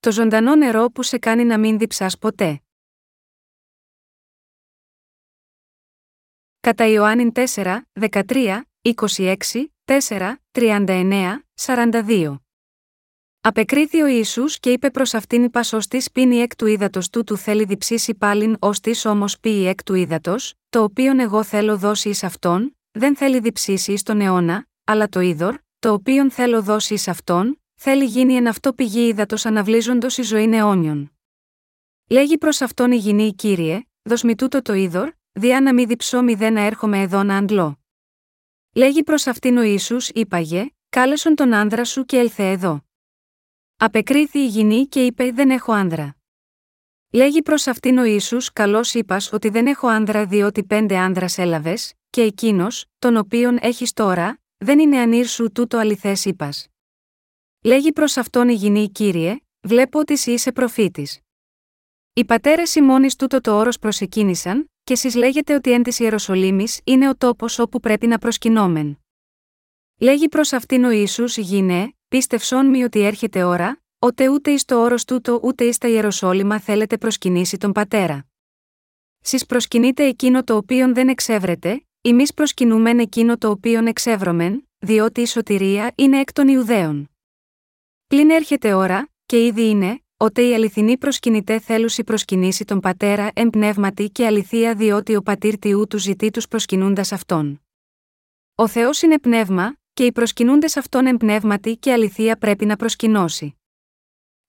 το ζωντανό νερό που σε κάνει να μην διψάς ποτέ. Κατά Ιωάννην 4, 13, 26, 4, 39, 42. Απεκρίθη ο Ισού και είπε προς αυτήν η πασωστή πίνει εκ του ύδατος του του θέλει διψήσει πάλιν ως της όμως πει εκ του ύδατος, το οποίον εγώ θέλω δώσει εις αυτόν, δεν θέλει διψήσει εις τον αιώνα, αλλά το είδωρ, το οποίον θέλω δώσει εις αυτόν, θέλει γίνει εν αυτό πηγή ύδατος αναβλύζοντο η ζωή αιώνιον. Λέγει προς αυτόν η γυνή κύριε, δοσμη τούτο το είδωρ, διά να μη διψώ μηδέν να έρχομαι εδώ να αντλώ. Λέγει προς αυτήν ο Ιησούς είπαγε, κάλεσον τον άνδρα σου και έλθε εδώ. Απεκρίθη η γυνή και είπε δεν έχω άνδρα. Λέγει προς αυτήν ο Ιησούς καλώς είπας ότι δεν έχω άνδρα διότι πέντε άνδρας έλαβες, και εκείνος, τον οποίον έχεις τώρα, δεν είναι ανήρ σου τούτο αληθές είπας. Λέγει προς αυτόν η γυνή κύριε, βλέπω ότι εσύ είσαι προφήτης. Οι πατέρες ημώνης τούτο το όρος προσεκίνησαν, και εσείς λέγετε ότι εν της Ιεροσολύμης είναι ο τόπος όπου πρέπει να προσκυνόμεν. Λέγει προς αυτήν ο Ισού γίνε, πίστευσόν μη ότι έρχεται ώρα, ότε ούτε εις το όρος τούτο ούτε εις τα Ιεροσόλυμα θέλετε προσκυνήσει τον πατέρα. Σει προσκυνείτε εκείνο το οποίο δεν εξεύρετε, εμεί προσκυνούμεν εκείνο το οποίο εξεύρωμεν, διότι η σωτηρία είναι εκ των Ιουδαίων. Πλην έρχεται ώρα, και ήδη είναι, ότε η αληθινή προσκυνητέ θέλουσι προσκυνήσει τον πατέρα εν πνεύματι και αληθεία διότι ο πατήρ Τιού του ζητεί τους προσκυνούντας αυτόν. Ο Θεός είναι πνεύμα, και οι προσκυνούντες αυτόν εν πνεύματι και αληθεία πρέπει να προσκυνώσει.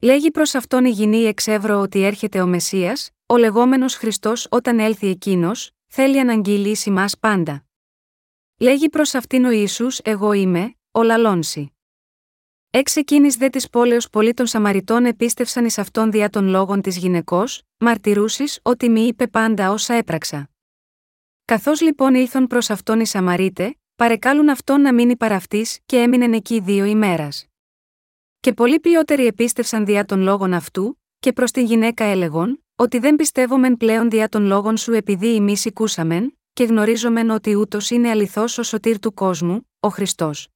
Λέγει προς αυτόν η γυνή εξεύρω ότι έρχεται ο Μεσία, ο λεγόμενος Χριστός όταν έλθει εκείνος, θέλει αναγγείλει μα πάντα. Λέγει προς αυτήν ο Ιησούς Εγώ είμαι, ο λαλόνση. Έξ εκείνης δε της πόλεως πολλοί των Σαμαριτών επίστευσαν εις αυτόν δια των λόγων της γυναικός, μαρτυρούσει ότι μη είπε πάντα όσα έπραξα. Καθώς λοιπόν ήλθον προς αυτόν οι Σαμαρίτε, παρεκάλουν αυτόν να μείνει παραυτής και έμεινε εκεί δύο ημέρας. Και πολλοί ποιότεροι επίστευσαν δια των λόγων αυτού, και προς την γυναίκα έλεγον, ότι δεν πιστεύομεν πλέον δια των λόγων σου επειδή εμεί οικούσαμεν, και γνωρίζομεν ότι ούτως είναι αληθός ο σωτήρ του κόσμου, ο Χριστός.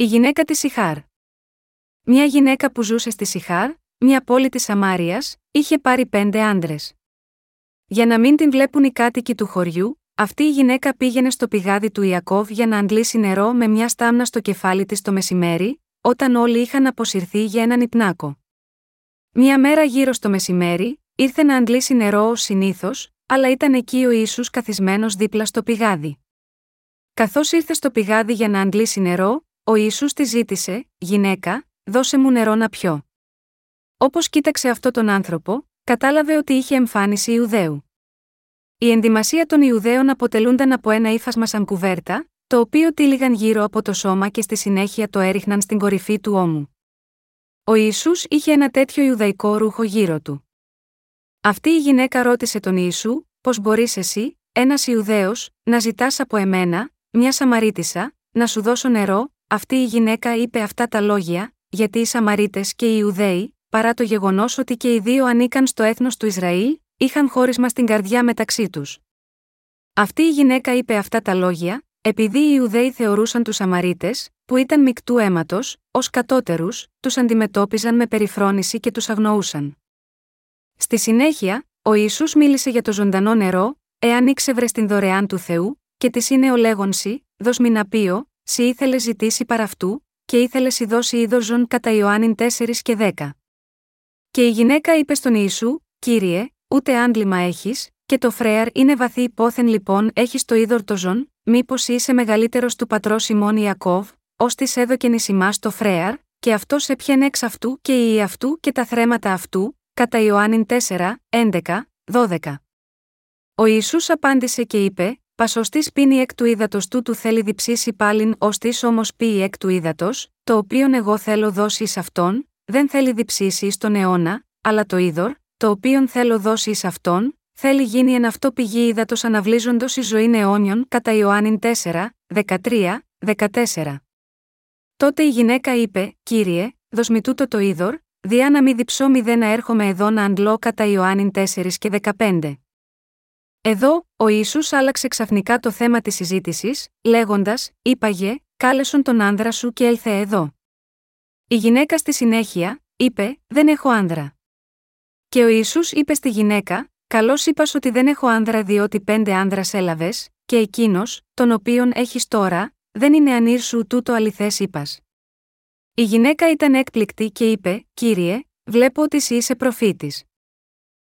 Η γυναίκα της Σιχάρ. Μια γυναίκα που ζούσε στη Σιχάρ, μια πόλη της Σαμάριας, είχε πάρει πέντε άντρες. Για να μην την βλέπουν οι κάτοικοι του χωριού, αυτή η γυναίκα πήγαινε στο πηγάδι του Ιακώβ για να αντλήσει νερό με μια στάμνα στο κεφάλι της το μεσημέρι, όταν όλοι είχαν αποσυρθεί για έναν υπνάκο. Μια μέρα γύρω στο μεσημέρι, ήρθε να αντλήσει νερό ως συνήθως, αλλά ήταν εκεί ο Ισού καθισμένος δίπλα στο πηγάδι. Καθώς ήρθε στο πηγάδι για να αντλήσει νερό, ο Ιησούς τη ζήτησε, γυναίκα, δώσε μου νερό να πιω. Όπως κοίταξε αυτό τον άνθρωπο, κατάλαβε ότι είχε εμφάνιση Ιουδαίου. Η ενδυμασία των Ιουδαίων αποτελούνταν από ένα ύφασμα σαν κουβέρτα, το οποίο τύλιγαν γύρω από το σώμα και στη συνέχεια το έριχναν στην κορυφή του ώμου. Ο Ισού είχε ένα τέτοιο Ιουδαϊκό ρούχο γύρω του. Αυτή η γυναίκα ρώτησε τον Ιησού, Πώς μπορείς εσύ, ένας Ιουδαίος, να ζητάς από εμένα, μια Σαμαρίτησα, να σου δώσω νερό, αυτή η γυναίκα είπε αυτά τα λόγια, γιατί οι Σαμαρίτες και οι Ιουδαίοι, παρά το γεγονός ότι και οι δύο ανήκαν στο έθνος του Ισραήλ, είχαν χώρισμα στην καρδιά μεταξύ τους. Αυτή η γυναίκα είπε αυτά τα λόγια, επειδή οι Ιουδαίοι θεωρούσαν τους Σαμαρίτες, που ήταν μεικτού αίματος, ως κατώτερους, τους αντιμετώπιζαν με περιφρόνηση και τους αγνοούσαν. Στη συνέχεια, ο Ισού μίλησε για το ζωντανό νερό, εάν ήξευρε την δωρεάν του Θεού, και τη είναι ο λέγονση, δοσμηναπείο, «Σι ήθελε ζητήσει παρά αυτού, και ήθελες σι δώσει είδωζον κατά Ιωάννην 4 και 10. Και η γυναίκα είπε στον Ιησού, Κύριε, ούτε άντλημα έχεις, και το φρέαρ είναι βαθύ υπόθεν λοιπόν έχεις το είδωρ το ζων, μήπως είσαι μεγαλύτερος του πατρός Σιμών Ιακώβ, ως της έδωκεν ει το φρέαρ, και αυτός έπιανε εξ αυτού και η αυτού και τα θρέματα αυτού, κατά Ιωάννην 4, 11, 12. Ο Ιησούς απάντησε και είπε, Πασοστή πίνει εκ του ύδατος τούτου θέλει διψήσει πάλιν, ως της όμως πει εκ του ύδατος, το οποίον εγώ θέλω δώσει εις αυτόν, δεν θέλει διψήσει εις τον αιώνα, αλλά το είδωρ, το οποίον θέλω δώσει εις αυτόν, θέλει γίνει εν αυτό πηγή ύδατος αναβλύζοντο η ζωή αιώνιον κατά Ιωάννην 4, 13, 14. Τότε η γυναίκα είπε, Κύριε, δοσμη τούτο το είδωρ, διά να μη διψώ μηδέν να έρχομαι εδώ να αντλώ κατά Ιωάννην 4 και 15. Εδώ, ο Ιησούς άλλαξε ξαφνικά το θέμα της συζήτησης, λέγοντας «Είπαγε, κάλεσον τον άνδρα σου και έλθε εδώ». Η γυναίκα στη συνέχεια, είπε: Δεν έχω άνδρα. Και ο Ιησούς είπε στη γυναίκα: Καλώς είπας ότι δεν έχω άνδρα διότι πέντε άνδρας έλαβες, και εκείνος, τον οποίον έχεις τώρα, δεν είναι ανήρσου τούτο αληθές είπας. Η γυναίκα ήταν έκπληκτη και είπε: Κύριε, βλέπω ότι εσύ είσαι προφήτης.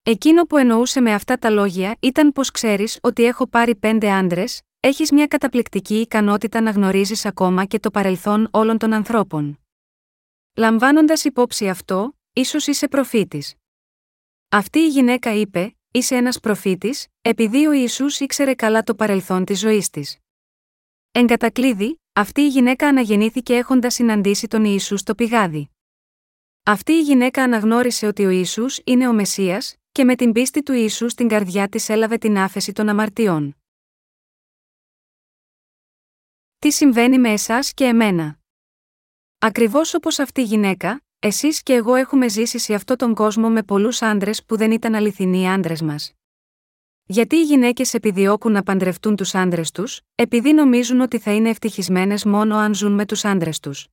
Εκείνο που εννοούσε με αυτά τα λόγια ήταν πως ξέρεις ότι έχω πάρει πέντε άντρες, έχεις μια καταπληκτική ικανότητα να γνωρίζεις ακόμα και το παρελθόν όλων των ανθρώπων. Λαμβάνοντας υπόψη αυτό, ίσως είσαι προφήτης. Αυτή η γυναίκα είπε: Είσαι ένας προφήτης, επειδή ο Ισού ήξερε καλά το παρελθόν της ζωής της. Εν κατακλείδη, αυτή η γυναίκα αναγεννήθηκε έχοντας συναντήσει τον Ιησού στο πηγάδι. Αυτή η γυναίκα αναγνώρισε ότι ο Ιησούς είναι ο Μεσσίας, και με την πίστη του Ιησού στην καρδιά της έλαβε την άφεση των αμαρτιών. Τι συμβαίνει με εσάς και εμένα; Ακριβώς όπως αυτή η γυναίκα, εσείς και εγώ έχουμε ζήσει σε αυτόν τον κόσμο με πολλούς άντρες που δεν ήταν αληθινοί άντρες μας. Γιατί οι γυναίκες επιδιώκουν να παντρευτούν τους άντρες τους, επειδή νομίζουν ότι θα είναι ευτυχισμένες μόνο αν ζουν με τους άντρες τους.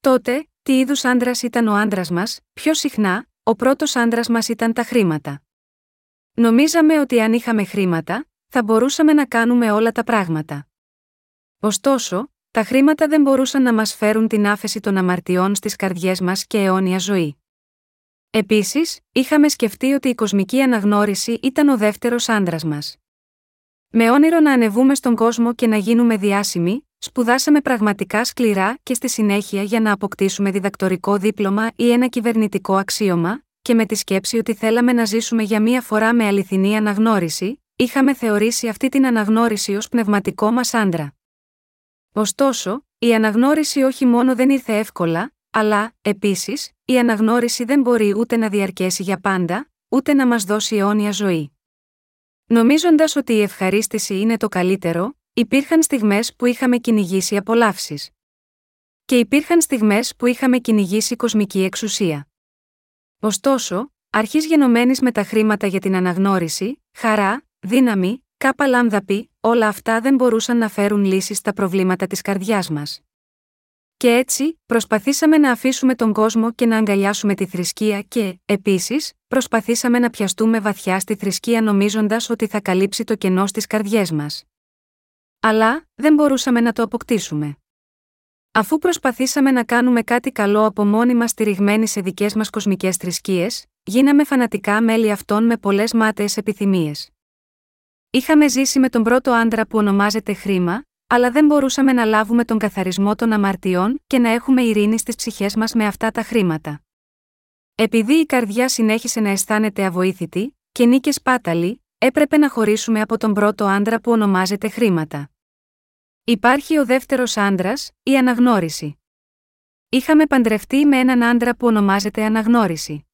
Τότε, τι είδους άντρας ήταν ο άντρας μας, πιο συχνά, ο πρώτος άντρας μας ήταν τα χρήματα. Νομίζαμε ότι αν είχαμε χρήματα, θα μπορούσαμε να κάνουμε όλα τα πράγματα. Ωστόσο, τα χρήματα δεν μπορούσαν να μας φέρουν την άφεση των αμαρτιών στις καρδιές μας και αιώνια ζωή. Επίσης, είχαμε σκεφτεί ότι η κοσμική αναγνώριση ήταν ο δεύτερος άντρας μας. Με όνειρο να ανεβούμε στον κόσμο και να γίνουμε διάσημοι, σπουδάσαμε πραγματικά σκληρά και στη συνέχεια για να αποκτήσουμε διδακτορικό δίπλωμα ή ένα κυβερνητικό αξίωμα, και με τη σκέψη ότι θέλαμε να ζήσουμε για μία φορά με αληθινή αναγνώριση, είχαμε θεωρήσει αυτή την αναγνώριση ως πνευματικό μας άντρα. Ωστόσο, η αναγνώριση όχι μόνο δεν ήρθε εύκολα, αλλά, επίσης, η αναγνώριση δεν μπορεί ούτε να διαρκέσει για πάντα, ούτε να μας δώσει αιώνια ζωή. Νομίζοντας ότι η ευχαρίστηση είναι το καλύτερο, υπήρχαν στιγμές που είχαμε κυνηγήσει απολαύσεις. Και υπήρχαν στιγμές που είχαμε κυνηγήσει κοσμική εξουσία. Ωστόσο, αρχής γενομένης με τα χρήματα για την αναγνώριση, χαρά, δύναμη, κάπα λάμδα όλα αυτά δεν μπορούσαν να φέρουν λύσεις στα προβλήματα της καρδιάς μας. Και έτσι, προσπαθήσαμε να αφήσουμε τον κόσμο και να αγκαλιάσουμε τη θρησκεία και, επίσης, προσπαθήσαμε να πιαστούμε βαθιά στη θρησκεία νομίζοντας ότι θα καλύψει το κενό στις καρδιές μας. Αλλά, δεν μπορούσαμε να το αποκτήσουμε. Αφού προσπαθήσαμε να κάνουμε κάτι καλό από μόνοι μας στηριγμένοι σε δικές μας κοσμικές θρησκείες, γίναμε φανατικά μέλη αυτών με πολλές μάταιες επιθυμίες. Είχαμε ζήσει με τον πρώτο άντρα που ονομάζεται χρήμα, αλλά δεν μπορούσαμε να λάβουμε τον καθαρισμό των αμαρτιών και να έχουμε ειρήνη στις ψυχές μας με αυτά τα χρήματα. Επειδή η καρδιά συνέχισε να αισθάνεται αβοήθητη, και νίκες πάταλοι, έπρεπε να χωρίσουμε από τον πρώτο άντρα που ονομάζεται χρήματα. Υπάρχει ο δεύτερος άντρας, η αναγνώριση. Είχαμε παντρευτεί με έναν άντρα που ονομάζεται αναγνώριση.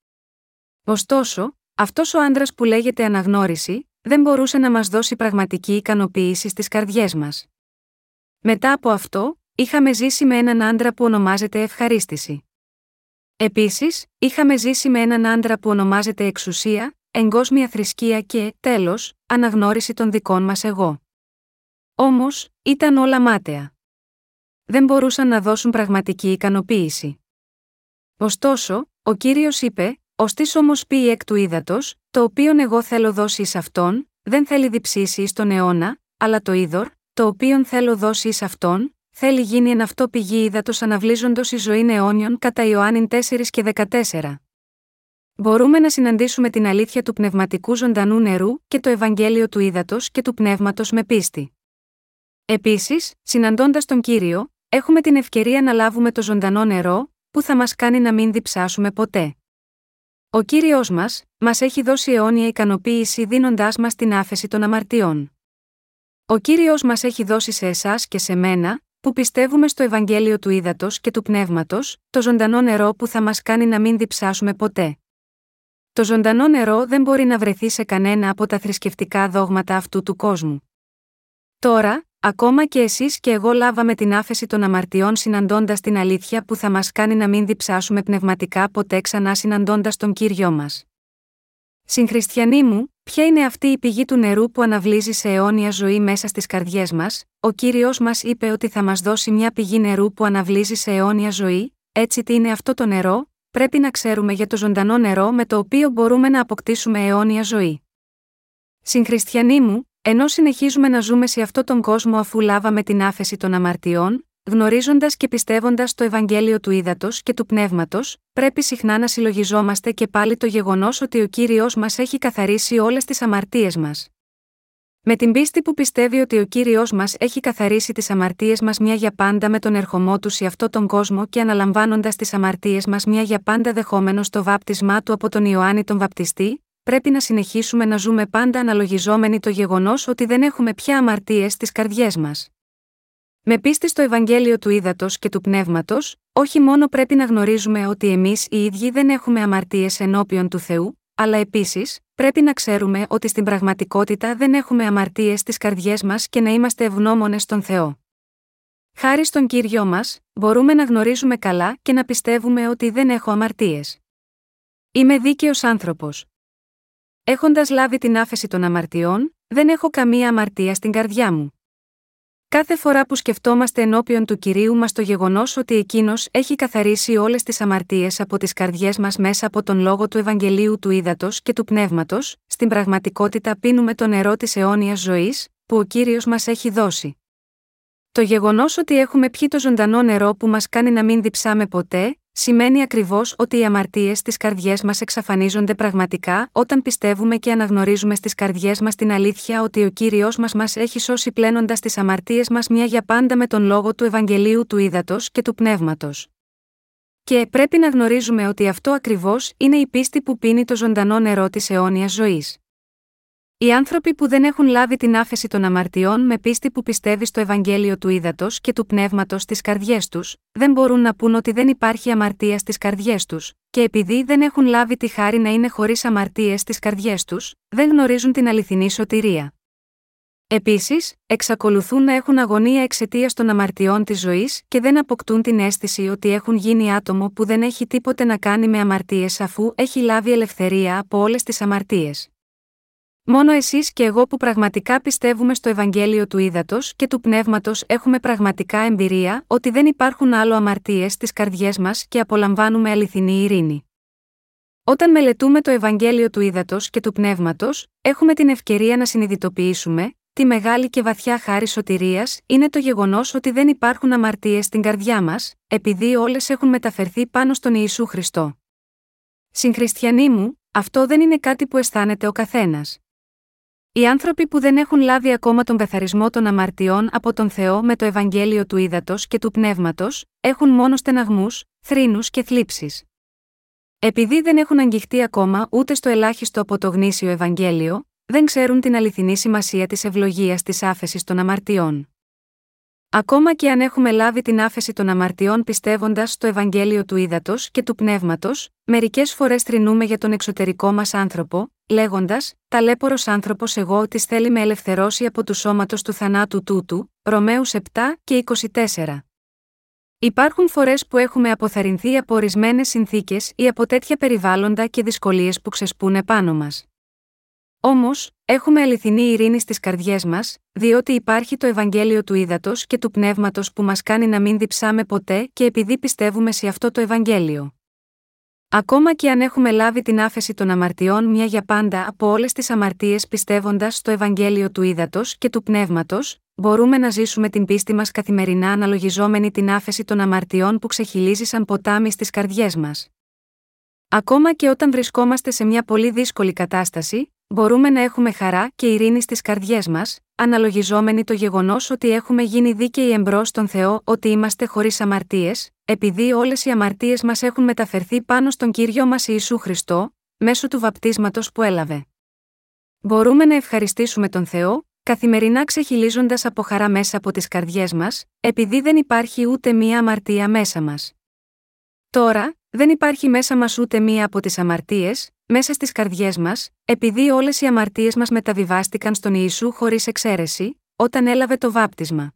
Ωστόσο, αυτός ο άντρας που λέγεται αναγνώριση, δεν μπορούσε να μας δώσει πραγματική ικανοποίηση στις καρδιές μας. Μετά από αυτό, είχαμε ζήσει με έναν άντρα που ονομάζεται ευχαρίστηση. Επίσης, είχαμε ζήσει με έναν άντρα που ονομάζεται εξουσία, εγκόσμια θρησκεία και, τέλος, αναγνώριση των δικών μας εγώ. Όμως, ήταν όλα μάταια. Δεν μπορούσαν να δώσουν πραγματική ικανοποίηση. Ωστόσο, ο κύριος είπε: Ω τη όμως πει εκ του ύδατος, το οποίον εγώ θέλω δώσει εις αυτόν, δεν θέλει διψήσει εις τον αιώνα, αλλά το είδωρ, το οποίον θέλω δώσει εις αυτόν, θέλει γίνει εν αυτό πηγή ύδατος αναβλύζοντο η ζωή αιώνιων κατά Ιωάννην 4 και 14. Μπορούμε να συναντήσουμε την αλήθεια του πνευματικού ζωντανού νερού και το Ευαγγέλιο του ύδατος και του πνεύματος με πίστη. Επίσης, συναντώντας τον κύριο, έχουμε την ευκαιρία να λάβουμε το ζωντανό νερό, που θα μας κάνει να μην διψάσουμε ποτέ. Ο κύριος μας, μας έχει δώσει αιώνια ικανοποίηση δίνοντάς μας την άφεση των αμαρτιών. Ο κύριος μας έχει δώσει σε εσάς και σε μένα, που πιστεύουμε στο Ευαγγέλιο του ύδατο και του πνεύματος, το ζωντανό νερό που θα μας κάνει να μην διψάσουμε ποτέ. Το ζωντανό νερό δεν μπορεί να βρεθεί σε κανένα από τα θρησκευτικά δόγματα αυτού του κόσμου. Τώρα, ακόμα και εσείς και εγώ λάβαμε την άφεση των αμαρτιών συναντώντας την αλήθεια που θα μας κάνει να μην διψάσουμε πνευματικά ποτέ ξανά συναντώντας τον κύριο μας. Συγχριστιανοί μου, ποια είναι αυτή η πηγή του νερού που αναβλύζει σε αιώνια ζωή μέσα στις καρδιές μας, ο κύριος μας είπε ότι θα μας δώσει μια πηγή νερού που αναβλύζει σε αιώνια ζωή, έτσι τι είναι αυτό το νερό, πρέπει να ξέρουμε για το ζωντανό νερό με το οποίο μπορούμε να αποκτήσουμε αιώνια ζωή. Συγχριστιανοί μου, ενώ συνεχίζουμε να ζούμε σε αυτόν τον κόσμο αφού λάβαμε την άφεση των αμαρτιών, γνωρίζοντας και πιστεύοντας το Ευαγγέλιο του Ήδατος και του Πνεύματος, πρέπει συχνά να συλλογιζόμαστε και πάλι το γεγονός ότι ο κύριος μας έχει καθαρίσει όλες τις αμαρτίες μας. Με την πίστη που πιστεύει ότι ο κύριος μας έχει καθαρίσει τις αμαρτίες μας μια για πάντα με τον ερχομό του σε αυτόν τον κόσμο και αναλαμβάνοντας τις αμαρτίες μας μια για πάντα δεχόμενος το βάπτισμά του από τον Ιωάννη τον Βαπτιστή, πρέπει να συνεχίσουμε να ζούμε πάντα αναλογιζόμενοι το γεγονός ότι δεν έχουμε πια αμαρτίες στις καρδιές μας. Με πίστη στο Ευαγγέλιο του Ήδατος και του Πνεύματος, όχι μόνο πρέπει να γνωρίζουμε ότι εμείς οι ίδιοι δεν έχουμε αμαρτίες ενώπιον του Θεού, αλλά επίσης, πρέπει να ξέρουμε ότι στην πραγματικότητα δεν έχουμε αμαρτίες στις καρδιές μας και να είμαστε ευγνώμονες στον Θεό. Χάρη στον κύριο μας, μπορούμε να γνωρίζουμε καλά και να πιστεύουμε ότι δεν έχω αμαρτίες. Είμαι δίκαιος άνθρωπος. Έχοντας λάβει την άφεση των αμαρτιών, δεν έχω καμία αμαρτία στην καρδιά μου. Κάθε φορά που σκεφτόμαστε ενώπιον του κυρίου μας το γεγονός ότι εκείνος έχει καθαρίσει όλες τις αμαρτίες από τις καρδιές μας μέσα από τον λόγο του Ευαγγελίου του Ήδατος και του Πνεύματος, στην πραγματικότητα πίνουμε το νερό της αιώνιας ζωής, που ο κύριος μας έχει δώσει. Το γεγονός ότι έχουμε πιει το ζωντανό νερό που μας κάνει να μην διψάμε ποτέ, σημαίνει ακριβώς ότι οι αμαρτίες στις καρδιές μας εξαφανίζονται πραγματικά όταν πιστεύουμε και αναγνωρίζουμε στις καρδιές μας την αλήθεια ότι ο κύριος μας μας έχει σώσει πλένοντας τις αμαρτίες μας μια για πάντα με τον λόγο του Ευαγγελίου του Ήδατος και του Πνεύματος. Και πρέπει να γνωρίζουμε ότι αυτό ακριβώς είναι η πίστη που πίνει το ζωντανό νερό της αιώνιας ζωής. Οι άνθρωποι που δεν έχουν λάβει την άφεση των αμαρτιών με πίστη που πιστεύει στο Ευαγγέλιο του Ήδατος και του Πνεύματος στις καρδιές τους, δεν μπορούν να πούν ότι δεν υπάρχει αμαρτία στις καρδιές τους, και επειδή δεν έχουν λάβει τη χάρη να είναι χωρίς αμαρτίες στις καρδιές τους, δεν γνωρίζουν την αληθινή σωτηρία. Επίσης, εξακολουθούν να έχουν αγωνία εξαιτίας των αμαρτιών της ζωής και δεν αποκτούν την αίσθηση ότι έχουν γίνει άτομο που δεν έχει τίποτε να κάνει με αμαρτίες αφού έχει λάβει ελευθερία από όλες τις αμαρτίες. Μόνο εσείς και εγώ που πραγματικά πιστεύουμε στο Ευαγγέλιο του Ήδατος και του Πνεύματος έχουμε πραγματικά εμπειρία ότι δεν υπάρχουν άλλο αμαρτίες στις καρδιές μας και απολαμβάνουμε αληθινή ειρήνη. Όταν μελετούμε το Ευαγγέλιο του Ήδατος και του Πνεύματος, έχουμε την ευκαιρία να συνειδητοποιήσουμε τη μεγάλη και βαθιά χάρη σωτηρίας είναι το γεγονός ότι δεν υπάρχουν αμαρτίες στην καρδιά μας, επειδή όλες έχουν μεταφερθεί πάνω στον Ιησού Χριστό. Συγχριστιανοί μου, αυτό δεν είναι κάτι που αισθάνεται ο καθένας. Οι άνθρωποι που δεν έχουν λάβει ακόμα τον καθαρισμό των αμαρτιών από τον Θεό με το Ευαγγέλιο του Ήδατος και του Πνεύματος, έχουν μόνο στεναγμούς, θρήνους και θλίψεις. Επειδή δεν έχουν αγγιχτεί ακόμα ούτε στο ελάχιστο από το γνήσιο Ευαγγέλιο, δεν ξέρουν την αληθινή σημασία της ευλογίας της άφεσης των αμαρτιών. Ακόμα και αν έχουμε λάβει την άφεση των αμαρτιών πιστεύοντας στο Ευαγγέλιο του Ήδατος και του Πνεύματος, μερικές φορές θρυνούμε για τον εξωτερικό μας άνθρωπο, λέγοντας: Ταλέπορος άνθρωπος εγώ ότι θέλει με ελευθερώσει από του σώματος του θανάτου τούτου, Ρωμαίους 7 και 24. Υπάρχουν φορές που έχουμε αποθαρρυνθεί από ορισμένες συνθήκες ή από τέτοια περιβάλλοντα και δυσκολίες που ξεσπούνε πάνω μας. Όμως, έχουμε αληθινή ειρήνη στις καρδιές μας, διότι υπάρχει το Ευαγγέλιο του Ήδατος και του Πνεύματος που μας κάνει να μην διψάμε ποτέ και επειδή πιστεύουμε σε αυτό το Ευαγγέλιο. Ακόμα και αν έχουμε λάβει την άφεση των αμαρτιών μια για πάντα από όλες τις αμαρτίες πιστεύοντας στο Ευαγγέλιο του Ήδατος και του Πνεύματος, μπορούμε να ζήσουμε την πίστη μας καθημερινά αναλογιζόμενη την άφεση των αμαρτιών που ξεχυλίζει σαν ποτάμι στις καρδιές μας. Ακόμα και όταν βρισκόμαστε σε μια πολύ δύσκολη κατάσταση, μπορούμε να έχουμε χαρά και ειρήνη στις καρδιές μας, αναλογιζόμενοι το γεγονός ότι έχουμε γίνει δίκαιοι εμπρός στον Θεό ότι είμαστε χωρίς αμαρτίες, επειδή όλες οι αμαρτίες μας έχουν μεταφερθεί πάνω στον κύριο μας Ιησού Χριστό, μέσω του βαπτίσματος που έλαβε. Μπορούμε να ευχαριστήσουμε τον Θεό, καθημερινά ξεχυλίζοντας από χαρά μέσα από τις καρδιές μας, επειδή δεν υπάρχει ούτε μία αμαρτία μέσα μας. Τώρα, δεν υπάρχει μέσα μας ούτε μία από τις αμαρτίες, μέσα στις καρδιές μας, επειδή όλες οι αμαρτίες μας μεταβιβάστηκαν στον Ιησού χωρίς εξαίρεση, όταν έλαβε το βάπτισμα.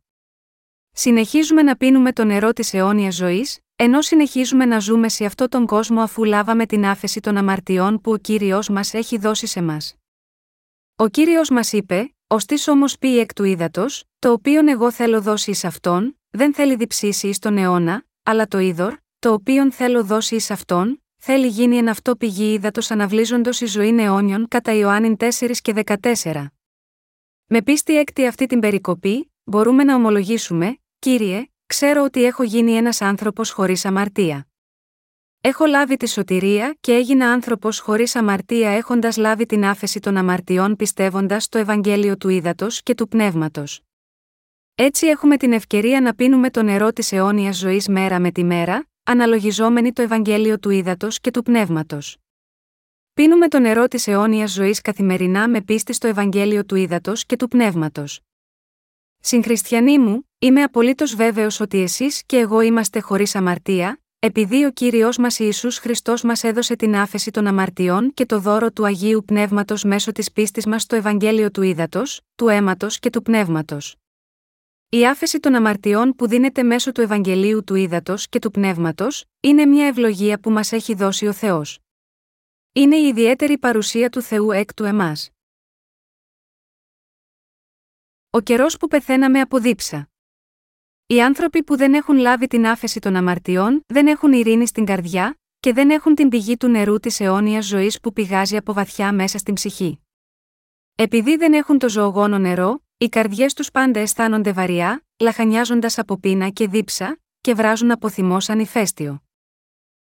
Συνεχίζουμε να πίνουμε το νερό της αιώνιας ζωής, ενώ συνεχίζουμε να ζούμε σε αυτόν τον κόσμο αφού λάβαμε την άφεση των αμαρτιών που ο κύριος μας έχει δώσει σε μας. Ο κύριος μας είπε: Ω τη όμως πει εκ του ύδατος, το οποίο εγώ θέλω δώσει εις αυτόν, δεν θέλει διψήσει εις τον αιώνα, αλλά το είδωρ, το οποίον θέλω δώσει εις αυτόν, θέλει γίνει εν αυτό πηγή ύδατος αναβλύζοντο η ζωή αιώνιων κατά Ιωάννην 4 και 14. Με πίστη έκτη αυτή την περικοπή, μπορούμε να ομολογήσουμε, κύριε, ξέρω ότι έχω γίνει ένας άνθρωπος χωρίς αμαρτία. Έχω λάβει τη σωτηρία και έγινα άνθρωπος χωρίς αμαρτία έχοντας λάβει την άφεση των αμαρτιών πιστεύοντας το Ευαγγέλιο του Ήδατο και του Πνεύματος. Έτσι έχουμε την ευκαιρία να πίνουμε το νερό της αιώνιας ζωής μέρα με τη μέρα, αναλογιζόμενοι το Ευαγγέλιο του Ήδατος και του Πνεύματος. Πίνουμε το νερό της αιώνιας ζωής καθημερινά με πίστη στο Ευαγγέλιο του Ήδατος και του Πνεύματος. Συγχριστιανοί μου, είμαι απολύτως βέβαιος ότι εσείς και εγώ είμαστε χωρίς αμαρτία, επειδή ο κύριος μας Ιησούς Χριστός μας έδωσε την άφεση των αμαρτιών και το δώρο του Αγίου Πνεύματος μέσω της πίστης μας στο Ευαγγέλιο του Ήδατος, του αίματος και του Πνεύματος. Η άφεση των αμαρτιών που δίνεται μέσω του Ευαγγελίου του Ήδατος και του Πνεύματος, είναι μια ευλογία που μας έχει δώσει ο Θεός. Είναι η ιδιαίτερη παρουσία του Θεού εκ του εμάς. Ο καιρός που πεθαίναμε από δίψα. Οι άνθρωποι που δεν έχουν λάβει την άφεση των αμαρτιών δεν έχουν ειρήνη στην καρδιά και δεν έχουν την πηγή του νερού της αιώνιας ζωής που πηγάζει από βαθιά μέσα στην ψυχή. Επειδή δεν έχουν το ζωογόνο νερό, οι καρδιές τους πάντα αισθάνονται βαριά, λαχανιάζοντας από πείνα και δίψα, και βράζουν από θυμό σαν ηφαίστειο.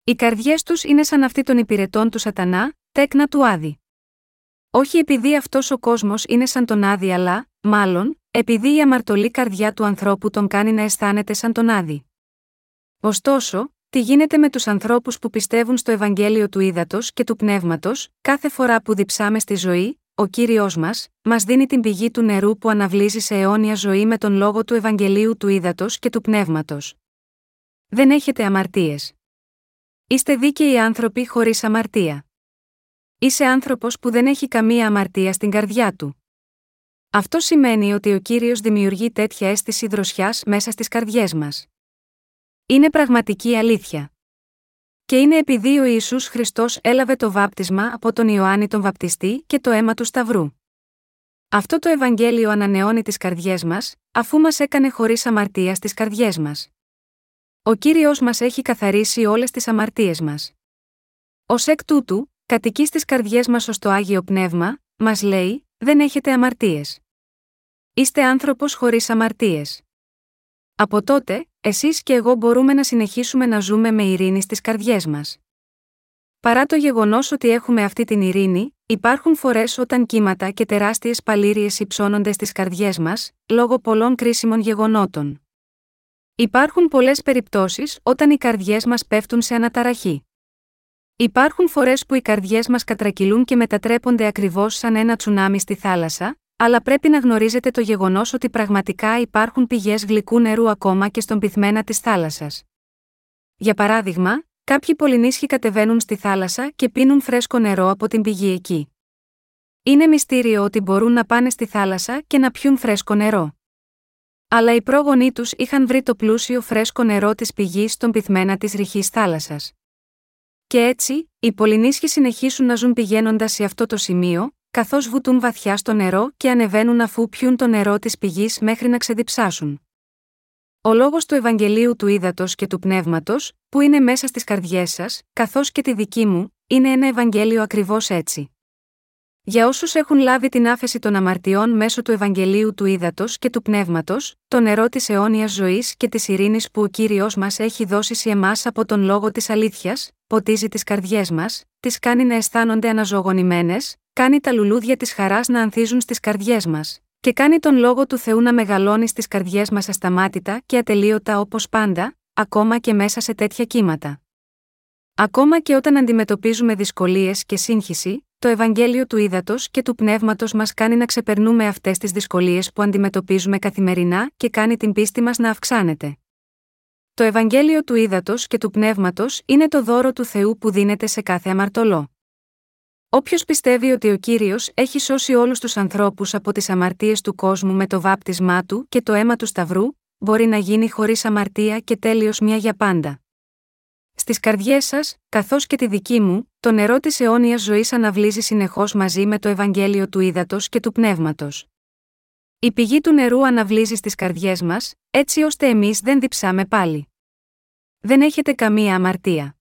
Οι καρδιές τους είναι σαν αυτή των υπηρετών του Σατανά, τέκνα του Άδη. Όχι επειδή αυτός ο κόσμος είναι σαν τον Άδη, αλλά, μάλλον, επειδή η αμαρτωλή καρδιά του ανθρώπου τον κάνει να αισθάνεται σαν τον Άδη. Ωστόσο, τι γίνεται με τους ανθρώπους που πιστεύουν στο Ευαγγέλιο του Ήδατος και του Πνεύματος, κάθε φορά που διψάμε στη ζωή, ο κύριος μας, μας δίνει την πηγή του νερού που αναβλύζει σε αιώνια ζωή με τον λόγο του Ευαγγελίου του Ήδατος και του Πνεύματος. Δεν έχετε αμαρτίες. Είστε δίκαιοι άνθρωποι χωρίς αμαρτία. Είσαι άνθρωπος που δεν έχει καμία αμαρτία στην καρδιά του. Αυτό σημαίνει ότι ο κύριος δημιουργεί τέτοια αίσθηση δροσιάς μέσα στις καρδιές μας. Είναι πραγματική αλήθεια. Και είναι επειδή ο Ιησούς Χριστός έλαβε το βάπτισμα από τον Ιωάννη τον Βαπτιστή και το αίμα του Σταυρού. Αυτό το Ευαγγέλιο ανανεώνει τις καρδιές μας, αφού μας έκανε χωρίς αμαρτία στις καρδιές μας. Ο κύριος μας έχει καθαρίσει όλες τις αμαρτίες μας. Ω εκ τούτου, κατοικεί στις καρδιές μας ως το άγιο πνεύμα, μας λέει: Δεν έχετε αμαρτίες. Είστε άνθρωπος χωρίς αμαρτίες. Από τότε, εσείς και εγώ μπορούμε να συνεχίσουμε να ζούμε με ειρήνη στις καρδιές μας. Παρά το γεγονός ότι έχουμε αυτή την ειρήνη, υπάρχουν φορές όταν κύματα και τεράστιες παλήριες υψώνονται στις καρδιές μας, λόγω πολλών κρίσιμων γεγονότων. Υπάρχουν πολλές περιπτώσεις όταν οι καρδιές μας πέφτουν σε αναταραχή. Υπάρχουν φορές που οι καρδιές μας κατρακυλούν και μετατρέπονται ακριβώς σαν ένα τσουνάμι στη θάλασσα, αλλά πρέπει να γνωρίζετε το γεγονός ότι πραγματικά υπάρχουν πηγές γλυκού νερού ακόμα και στον πυθμένα της θάλασσας. Για παράδειγμα, κάποιοι πολυνίσχοι κατεβαίνουν στη θάλασσα και πίνουν φρέσκο νερό από την πηγή εκεί. Είναι μυστήριο ότι μπορούν να πάνε στη θάλασσα και να πιούν φρέσκο νερό. Αλλά οι πρόγονοί τους είχαν βρει το πλούσιο φρέσκο νερό της πηγής στον πυθμένα της ρηχής θάλασσας. Και έτσι, οι πολυνίσχοι συνεχίσουν να ζουν πηγαίνοντας σε αυτό το σημείο, καθώς βουτούν βαθιά στο νερό και ανεβαίνουν αφού πιούν το νερό της πηγής μέχρι να ξεδιψάσουν. Ο λόγος του Ευαγγελίου του Ήδατος και του Πνεύματος, που είναι μέσα στις καρδιές σας, καθώς και τη δική μου, είναι ένα Ευαγγέλιο ακριβώς έτσι. Για όσους έχουν λάβει την άφεση των αμαρτιών μέσω του Ευαγγελίου του Ήδατος και του Πνεύματος, το νερό της αιώνιας ζωής και της ειρήνης που ο κύριος μας έχει δώσει σε εμάς από τον λόγο της αλήθειας, ποτίζει τις καρδιές μας, τις κάνει να αισθάνονται αναζωογονημένες, κάνει τα λουλούδια της χαράς να ανθίζουν στις καρδιές μας, και κάνει τον λόγο του Θεού να μεγαλώνει στις καρδιές μας ασταμάτητα και ατελείωτα όπως πάντα, ακόμα και μέσα σε τέτοια κύματα. Ακόμα και όταν αντιμετωπίζουμε δυσκολίες και σύγχυση, το Ευαγγέλιο του Ήδατος και του Πνεύματος μας κάνει να ξεπερνούμε αυτές τις δυσκολίες που αντιμετωπίζουμε καθημερινά και κάνει την πίστη μας να αυξάνεται. Το Ευαγγέλιο του Ήδατος και του Πνεύματος είναι το δώρο του Θεού που δίνεται σε κάθε αμαρτωλό. Όποιος πιστεύει ότι ο κύριος έχει σώσει όλους τους ανθρώπους από τις αμαρτίες του κόσμου με το βάπτισμά του και το αίμα του Σταυρού, μπορεί να γίνει χωρίς αμαρτία και τέλειος μια για πάντα. Στις καρδιές σας, καθώς και τη δική μου, το νερό της αιώνιας ζωής αναβλύζει συνεχώς μαζί με το Ευαγγέλιο του Ήδατος και του Πνεύματος. Η πηγή του νερού αναβλύζει στις καρδιές μας, έτσι ώστε εμείς δεν διψάμε πάλι. Δεν έχετε καμία αμαρτία.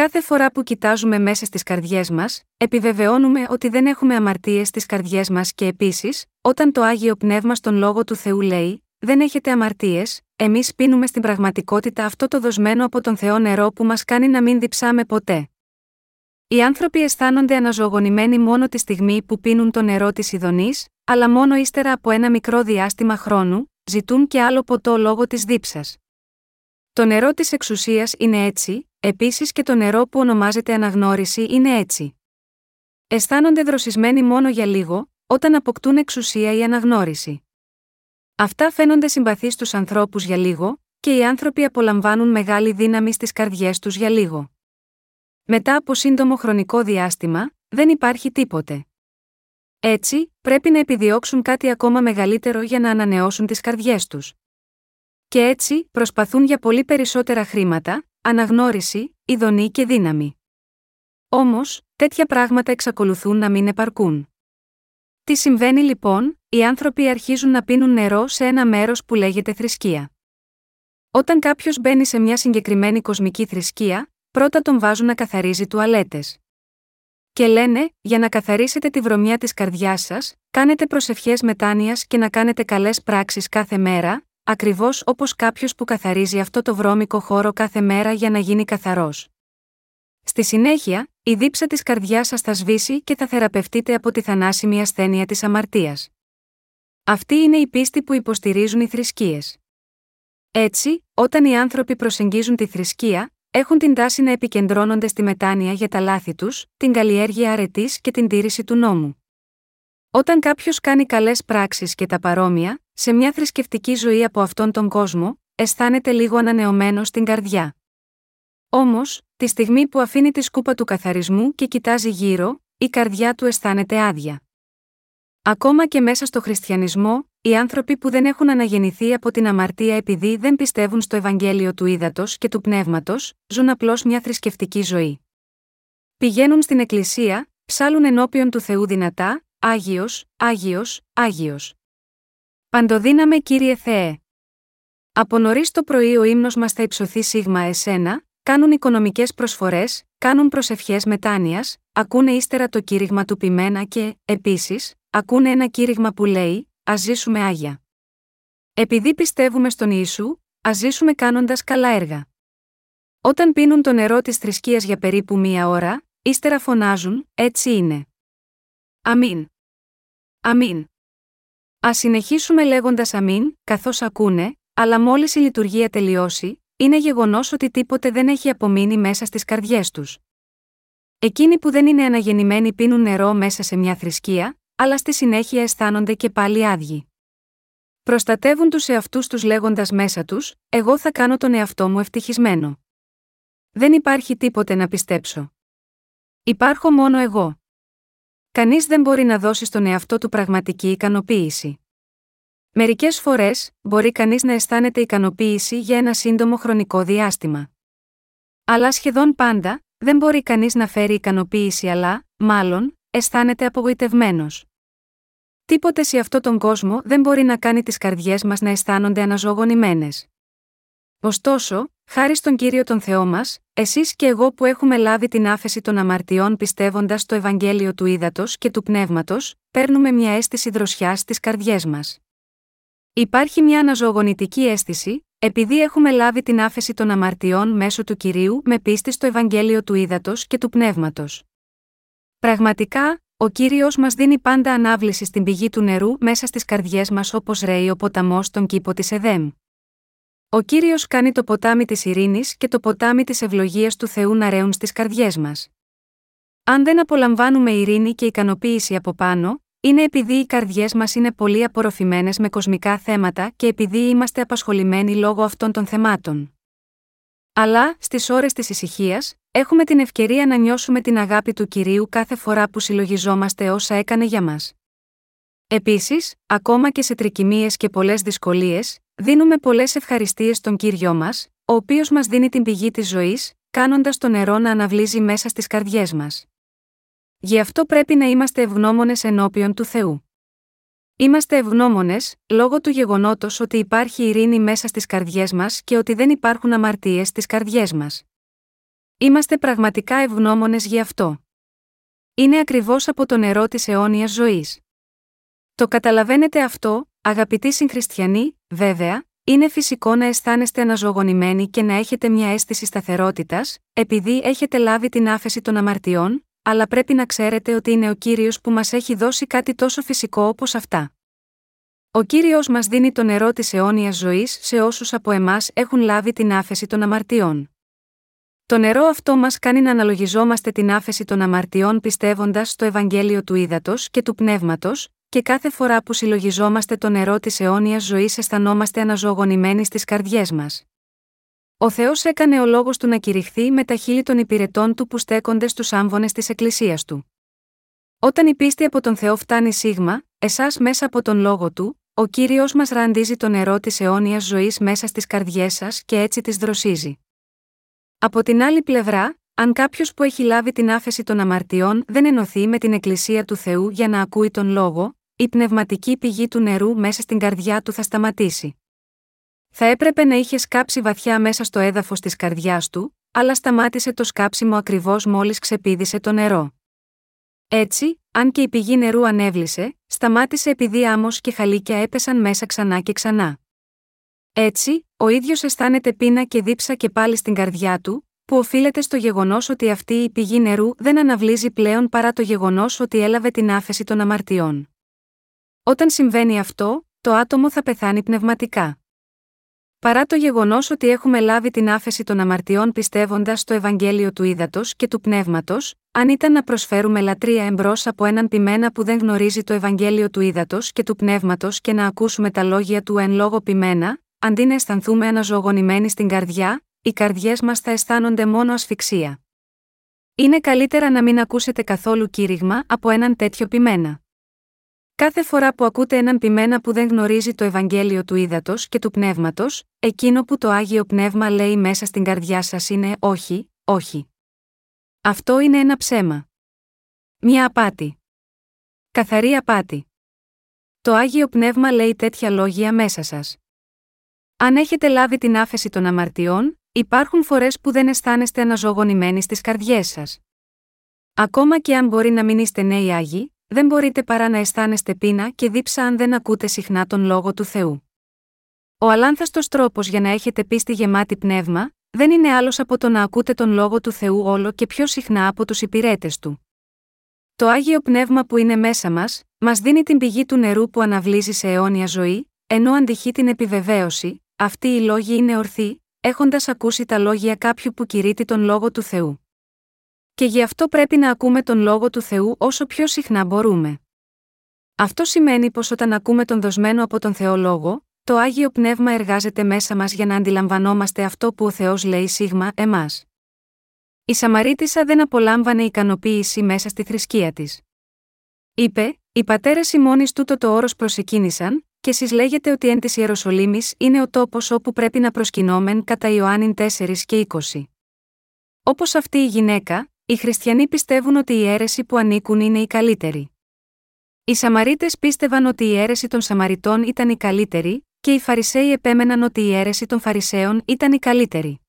Κάθε φορά που κοιτάζουμε μέσα στις καρδιές μας, επιβεβαιώνουμε ότι δεν έχουμε αμαρτίες στις καρδιές μας και επίσης, όταν το άγιο πνεύμα στον λόγο του Θεού λέει: Δεν έχετε αμαρτίες, εμείς πίνουμε στην πραγματικότητα αυτό το δοσμένο από τον Θεό νερό που μας κάνει να μην διψάμε ποτέ. Οι άνθρωποι αισθάνονται αναζωογονημένοι μόνο τη στιγμή που πίνουν το νερό της Ιδονή, αλλά μόνο ύστερα από ένα μικρό διάστημα χρόνου, ζητούν και άλλο ποτό λόγω της δίψας. Το νερό της εξουσίας είναι έτσι, επίσης και το νερό που ονομάζεται αναγνώριση είναι έτσι. Αισθάνονται δροσισμένοι μόνο για λίγο, όταν αποκτούν εξουσία ή αναγνώριση. Αυτά φαίνονται συμπαθείς στους ανθρώπους για λίγο, και οι άνθρωποι απολαμβάνουν μεγάλη δύναμη στις καρδιές τους για λίγο. Μετά από σύντομο χρονικό διάστημα, δεν υπάρχει τίποτε. Έτσι, πρέπει να επιδιώξουν κάτι ακόμα μεγαλύτερο για να ανανεώσουν τις καρδιές τους. Και έτσι, προσπαθούν για πολύ περισσότερα χρήματα, αναγνώριση, ειδονή και δύναμη. Όμως, τέτοια πράγματα εξακολουθούν να μην επαρκούν. Τι συμβαίνει λοιπόν, οι άνθρωποι αρχίζουν να πίνουν νερό σε ένα μέρος που λέγεται θρησκεία. Όταν κάποιος μπαίνει σε μια συγκεκριμένη κοσμική θρησκεία, πρώτα τον βάζουν να καθαρίζει τουαλέτες. Και λένε, για να καθαρίσετε τη βρωμιά της καρδιάς σας, κάνετε προσευχές μετάνοιας και να κάνετε καλές πράξεις κάθε μέρα, ακριβώς όπως κάποιος που καθαρίζει αυτό το βρώμικο χώρο κάθε μέρα για να γίνει καθαρός. Στη συνέχεια, η δίψα της καρδιάς σας θα σβήσει και θα θεραπευτείτε από τη θανάσιμη ασθένεια της αμαρτίας. Αυτή είναι η πίστη που υποστηρίζουν οι θρησκείες. Έτσι, όταν οι άνθρωποι προσεγγίζουν τη θρησκεία, έχουν την τάση να επικεντρώνονται στη μετάνοια για τα λάθη τους, την καλλιέργεια αρετής και την τήρηση του νόμου. Όταν κάποιος κάνει καλές πράξεις και τα παρόμοια, σε μια θρησκευτική ζωή από αυτόν τον κόσμο, αισθάνεται λίγο ανανεωμένο στην καρδιά. Όμως, τη στιγμή που αφήνει τη σκούπα του καθαρισμού και κοιτάζει γύρω, η καρδιά του αισθάνεται άδεια. Ακόμα και μέσα στο χριστιανισμό, οι άνθρωποι που δεν έχουν αναγεννηθεί από την αμαρτία επειδή δεν πιστεύουν στο Ευαγγέλιο του ύδατο και του πνεύματος, ζουν απλώς μια θρησκευτική ζωή. Πηγαίνουν στην εκκλησία, ψάλουν ενώπιον του Θεού δυνατά, Άγιος, Άγιος, Άγιος. Παντοδύναμε κύριε Θεέ. Από νωρίς το πρωί ο ύμνος μας θα υψωθεί σίγμα εσένα, κάνουν οικονομικές προσφορές, κάνουν προσευχές μετάνοιας, ακούνε ύστερα το κήρυγμα του πειμένα και, επίσης, ακούνε ένα κήρυγμα που λέει: Α ζήσουμε άγια. Επειδή πιστεύουμε στον Ιησού, ας ζήσουμε κάνοντας καλά έργα. Όταν πίνουν το νερό της θρησκείας για περίπου μία ώρα, ύστερα φωνάζουν: Έτσι είναι. Αμήν. Αμήν. Α συνεχίσουμε λέγοντας Αμήν, καθώς ακούνε, αλλά μόλις η λειτουργία τελειώσει, είναι γεγονός ότι τίποτε δεν έχει απομείνει μέσα στις καρδιές τους. Εκείνοι που δεν είναι αναγεννημένοι πίνουν νερό μέσα σε μια θρησκεία, αλλά στη συνέχεια αισθάνονται και πάλι άδειοι. Προστατεύουν τους εαυτούς τους λέγοντας μέσα τους: Εγώ θα κάνω τον εαυτό μου ευτυχισμένο. Δεν υπάρχει τίποτε να πιστέψω. Υπάρχω μόνο εγώ. Κανείς δεν μπορεί να δώσει στον εαυτό του πραγματική ικανοποίηση. Μερικές φορές, μπορεί κανείς να αισθάνεται ικανοποίηση για ένα σύντομο χρονικό διάστημα. Αλλά σχεδόν πάντα, δεν μπορεί κανείς να φέρει ικανοποίηση, αλλά, μάλλον, αισθάνεται απογοητευμένος. Τίποτε σε αυτόν τον κόσμο δεν μπορεί να κάνει τις καρδιές μας να αισθάνονται αναζωογονημένες. Ωστόσο, χάρη στον κύριο τον Θεό μας, εσείς και εγώ που έχουμε λάβει την άφεση των αμαρτιών πιστεύοντας στο Ευαγγέλιο του Ήδατος και του Πνεύματος, παίρνουμε μια αίσθηση δροσιάς στις καρδιές μας. Υπάρχει μια αναζωογονητική αίσθηση, επειδή έχουμε λάβει την άφεση των αμαρτιών μέσω του κυρίου με πίστη στο Ευαγγέλιο του Ήδατος και του Πνεύματος. Πραγματικά, ο κύριος μας δίνει πάντα ανάβληση στην πηγή του νερού μέσα στις καρδιές μας όπως ρέει ο ποταμός στον κήπο της Εδέμ. Ο κύριος κάνει το ποτάμι της ειρήνης και το ποτάμι της ευλογίας του Θεού να ρέουν στις καρδιές μας. Αν δεν απολαμβάνουμε ειρήνη και ικανοποίηση από πάνω, είναι επειδή οι καρδιές μας είναι πολύ απορροφημένες με κοσμικά θέματα και επειδή είμαστε απασχολημένοι λόγω αυτών των θεμάτων. Αλλά, στις ώρες της ησυχίας, έχουμε την ευκαιρία να νιώσουμε την αγάπη του κυρίου κάθε φορά που συλλογιζόμαστε όσα έκανε για μας. Επίσης, ακόμα και σε τρικυμίες και πολλές δυσκολίες, δίνουμε πολλές ευχαριστίες στον κύριο μας, ο οποίος μας δίνει την πηγή της ζωής, κάνοντας το νερό να αναβλύζει μέσα στις καρδιές μας. Γι' αυτό πρέπει να είμαστε ευγνώμονες ενώπιον του Θεού. Είμαστε ευγνώμονες, λόγω του γεγονότος ότι υπάρχει ειρήνη μέσα στις καρδιές μας και ότι δεν υπάρχουν αμαρτίες στις καρδιές μας. Είμαστε πραγματικά ευγνώμονες γι' αυτό. Είναι ακριβώς από το νερό της αιώνιας ζωής. Το καταλαβαίνετε αυτό, αγαπητοί συγχριστιανοί, βέβαια, είναι φυσικό να αισθάνεστε αναζωογονημένοι και να έχετε μια αίσθηση σταθερότητας, επειδή έχετε λάβει την άφεση των αμαρτιών, αλλά πρέπει να ξέρετε ότι είναι ο κύριος που μας έχει δώσει κάτι τόσο φυσικό όπως αυτά. Ο κύριος μας δίνει το νερό της αιώνιας ζωής σε όσους από εμάς έχουν λάβει την άφεση των αμαρτιών. Το νερό αυτό μας κάνει να αναλογιζόμαστε την άφεση των αμαρτιών πιστεύοντας στο Ευαγγέλιο του Ήδατος και του Πνεύματος, και κάθε φορά που συλλογιζόμαστε το νερό της αιώνιας ζωής αισθανόμαστε αναζωογονημένοι στις καρδιές μας. Ο Θεός έκανε ο λόγος του να κηρυχθεί με τα χείλη των υπηρετών του που στέκονται στους άμβονες της Εκκλησίας του. Όταν η πίστη από τον Θεό φτάνει σίγμα, εσάς μέσα από τον λόγο του, ο κύριος μας ραντίζει το νερό της αιώνιας ζωής μέσα στις καρδιές σας και έτσι τις δροσίζει. Από την άλλη πλευρά, αν κάποιος που έχει λάβει την άφεση των αμαρτιών δεν ενωθεί με την Εκκλησία του Θεού για να ακούει τον λόγο, η πνευματική πηγή του νερού μέσα στην καρδιά του θα σταματήσει. Θα έπρεπε να είχε σκάψει βαθιά μέσα στο έδαφος της καρδιάς του, αλλά σταμάτησε το σκάψιμο ακριβώς μόλις ξεπίδησε το νερό. Έτσι, αν και η πηγή νερού ανέβλησε, σταμάτησε επειδή άμμος και χαλίκια έπεσαν μέσα ξανά και ξανά. Έτσι, ο ίδιος αισθάνεται πείνα και δίψα και πάλι στην καρδιά του, που οφείλεται στο γεγονός ότι αυτή η πηγή νερού δεν αναβλύζει πλέον παρά το γεγονός ότι έλαβε την άφεση των αμαρτιών. Όταν συμβαίνει αυτό, το άτομο θα πεθάνει πνευματικά. Παρά το γεγονός ότι έχουμε λάβει την άφεση των αμαρτιών πιστεύοντας στο Ευαγγέλιο του Ήδατος και του Πνεύματος, αν ήταν να προσφέρουμε λατρεία εμπρός από έναν πειμένα που δεν γνωρίζει το Ευαγγέλιο του Ήδατος και του Πνεύματος και να ακούσουμε τα λόγια του εν λόγω πειμένα, αντί να αισθανθούμε αναζωογονημένοι στην καρδιά, οι καρδιές μας θα αισθάνονται μόνο ασφυξία. Είναι καλύτερα να μην ακούσετε καθόλου κήρυγμα από έναν τέτοιο πειμένα. Κάθε φορά που ακούτε έναν πειμένα που δεν γνωρίζει το Ευαγγέλιο του ύδατο και του πνεύματος, εκείνο που το άγιο πνεύμα λέει μέσα στην καρδιά σας είναι όχι, όχι. Αυτό είναι ένα ψέμα. Μια απάτη. Καθαρή απάτη. Το άγιο πνεύμα λέει τέτοια λόγια μέσα σας. Αν έχετε λάβει την άφεση των αμαρτιών, υπάρχουν φορές που δεν αισθάνεστε αναζωογονημένοι στις καρδιές σας. Ακόμα και αν μπορεί να μην είστε νέοι άγιοι, δεν μπορείτε παρά να αισθάνεστε πείνα και δίψα αν δεν ακούτε συχνά τον λόγο του Θεού. Ο αλάνθαστος τρόπος για να έχετε πίστη γεμάτη πνεύμα, δεν είναι άλλος από το να ακούτε τον λόγο του Θεού όλο και πιο συχνά από τους υπηρέτες του. Το άγιο πνεύμα που είναι μέσα μας, μας δίνει την πηγή του νερού που αναβλύζει σε αιώνια ζωή, ενώ αντυχεί την επιβεβαίωση, αυτοί οι λόγοι είναι ορθοί, έχοντας ακούσει τα λόγια κάποιου που κηρύττει τον λόγο του Θεού. Και γι' αυτό πρέπει να ακούμε τον λόγο του Θεού όσο πιο συχνά μπορούμε. Αυτό σημαίνει πως όταν ακούμε τον δοσμένο από τον Θεό λόγο, το άγιο πνεύμα εργάζεται μέσα μας για να αντιλαμβανόμαστε αυτό που ο Θεός λέει σίγμα εμάς. Η Σαμαρίτησα δεν απολάμβανε ικανοποίηση μέσα στη θρησκεία της. Είπε: Οι πατέρες ημώνη τούτο το όρος προσεκίνησαν, και εσείς λέγετε ότι εν της Ιεροσολύμης είναι ο τόπος όπου πρέπει να προσκυνόμεν κατά Ιωάννη 4 και 20. Όπως αυτή η γυναίκα, οι χριστιανοί πιστεύουν ότι η αίρεση που ανήκουν είναι η καλύτερη. Οι Σαμαρίτες πίστευαν ότι η αίρεση των Σαμαριτών ήταν η καλύτερη, και οι Φαρισαίοι επέμεναν ότι η αίρεση των Φαρισαίων ήταν η καλύτερη.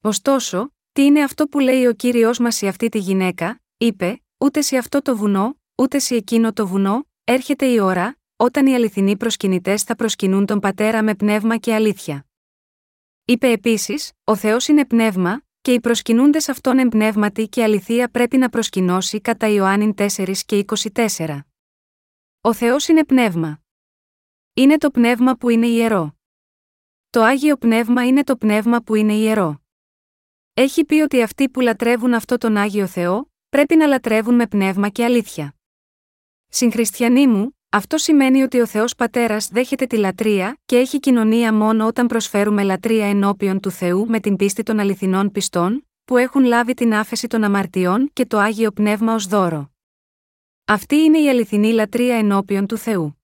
Ωστόσο, τι είναι αυτό που λέει ο κύριος μας σε αυτή τη γυναίκα, είπε, ούτε σε αυτό το βουνό, ούτε σε εκείνο το βουνό, έρχεται η ώρα, όταν οι αληθινοί προσκυνητές θα προσκυνούν τον πατέρα με πνεύμα και αλήθεια. Είπε επίσης: Ο Θεός είναι πνεύμα, και οι προσκυνούντες αυτόν εμπνεύματι και αληθεία πρέπει να προσκυνώσει κατά Ιωάννη 4 και 24. Ο Θεός είναι πνεύμα. Είναι το πνεύμα που είναι ιερό. Το Άγιο Πνεύμα είναι το πνεύμα που είναι ιερό. Έχει πει ότι αυτοί που λατρεύουν αυτό τον Άγιο Θεό, πρέπει να λατρεύουν με πνεύμα και αλήθεια. Συγχριστιανοί μου, αυτό σημαίνει ότι ο Θεός Πατέρας δέχεται τη λατρεία και έχει κοινωνία μόνο όταν προσφέρουμε λατρεία ενώπιον του Θεού με την πίστη των αληθινών πιστών, που έχουν λάβει την άφεση των αμαρτιών και το άγιο πνεύμα ως δώρο. Αυτή είναι η αληθινή λατρεία ενώπιον του Θεού.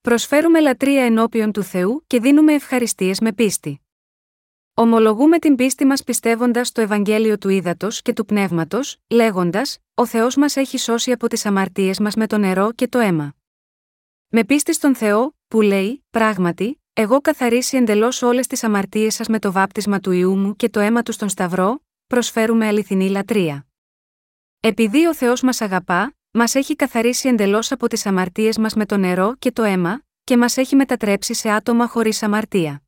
Προσφέρουμε λατρεία ενώπιον του Θεού και δίνουμε ευχαριστίες με πίστη. Ομολογούμε την πίστη μας πιστεύοντας στο Ευαγγέλιο του Ήδατος και του Πνεύματος, λέγοντας: Ο Θεός μας έχει σώσει από τις αμαρτίες μας με το νερό και το αίμα. Με πίστη στον Θεό, που λέει, πράγματι, εγώ καθαρίσει εντελώς όλες τις αμαρτίες σας με το βάπτισμα του ιού μου και το αίμα τους στον Σταυρό, προσφέρουμε αληθινή λατρεία. Επειδή ο Θεός μας αγαπά, μας έχει καθαρίσει εντελώς από τις αμαρτίες μας με το νερό και το αίμα, και μας έχει μετατρέψει σε άτομα χωρίς αμαρτία.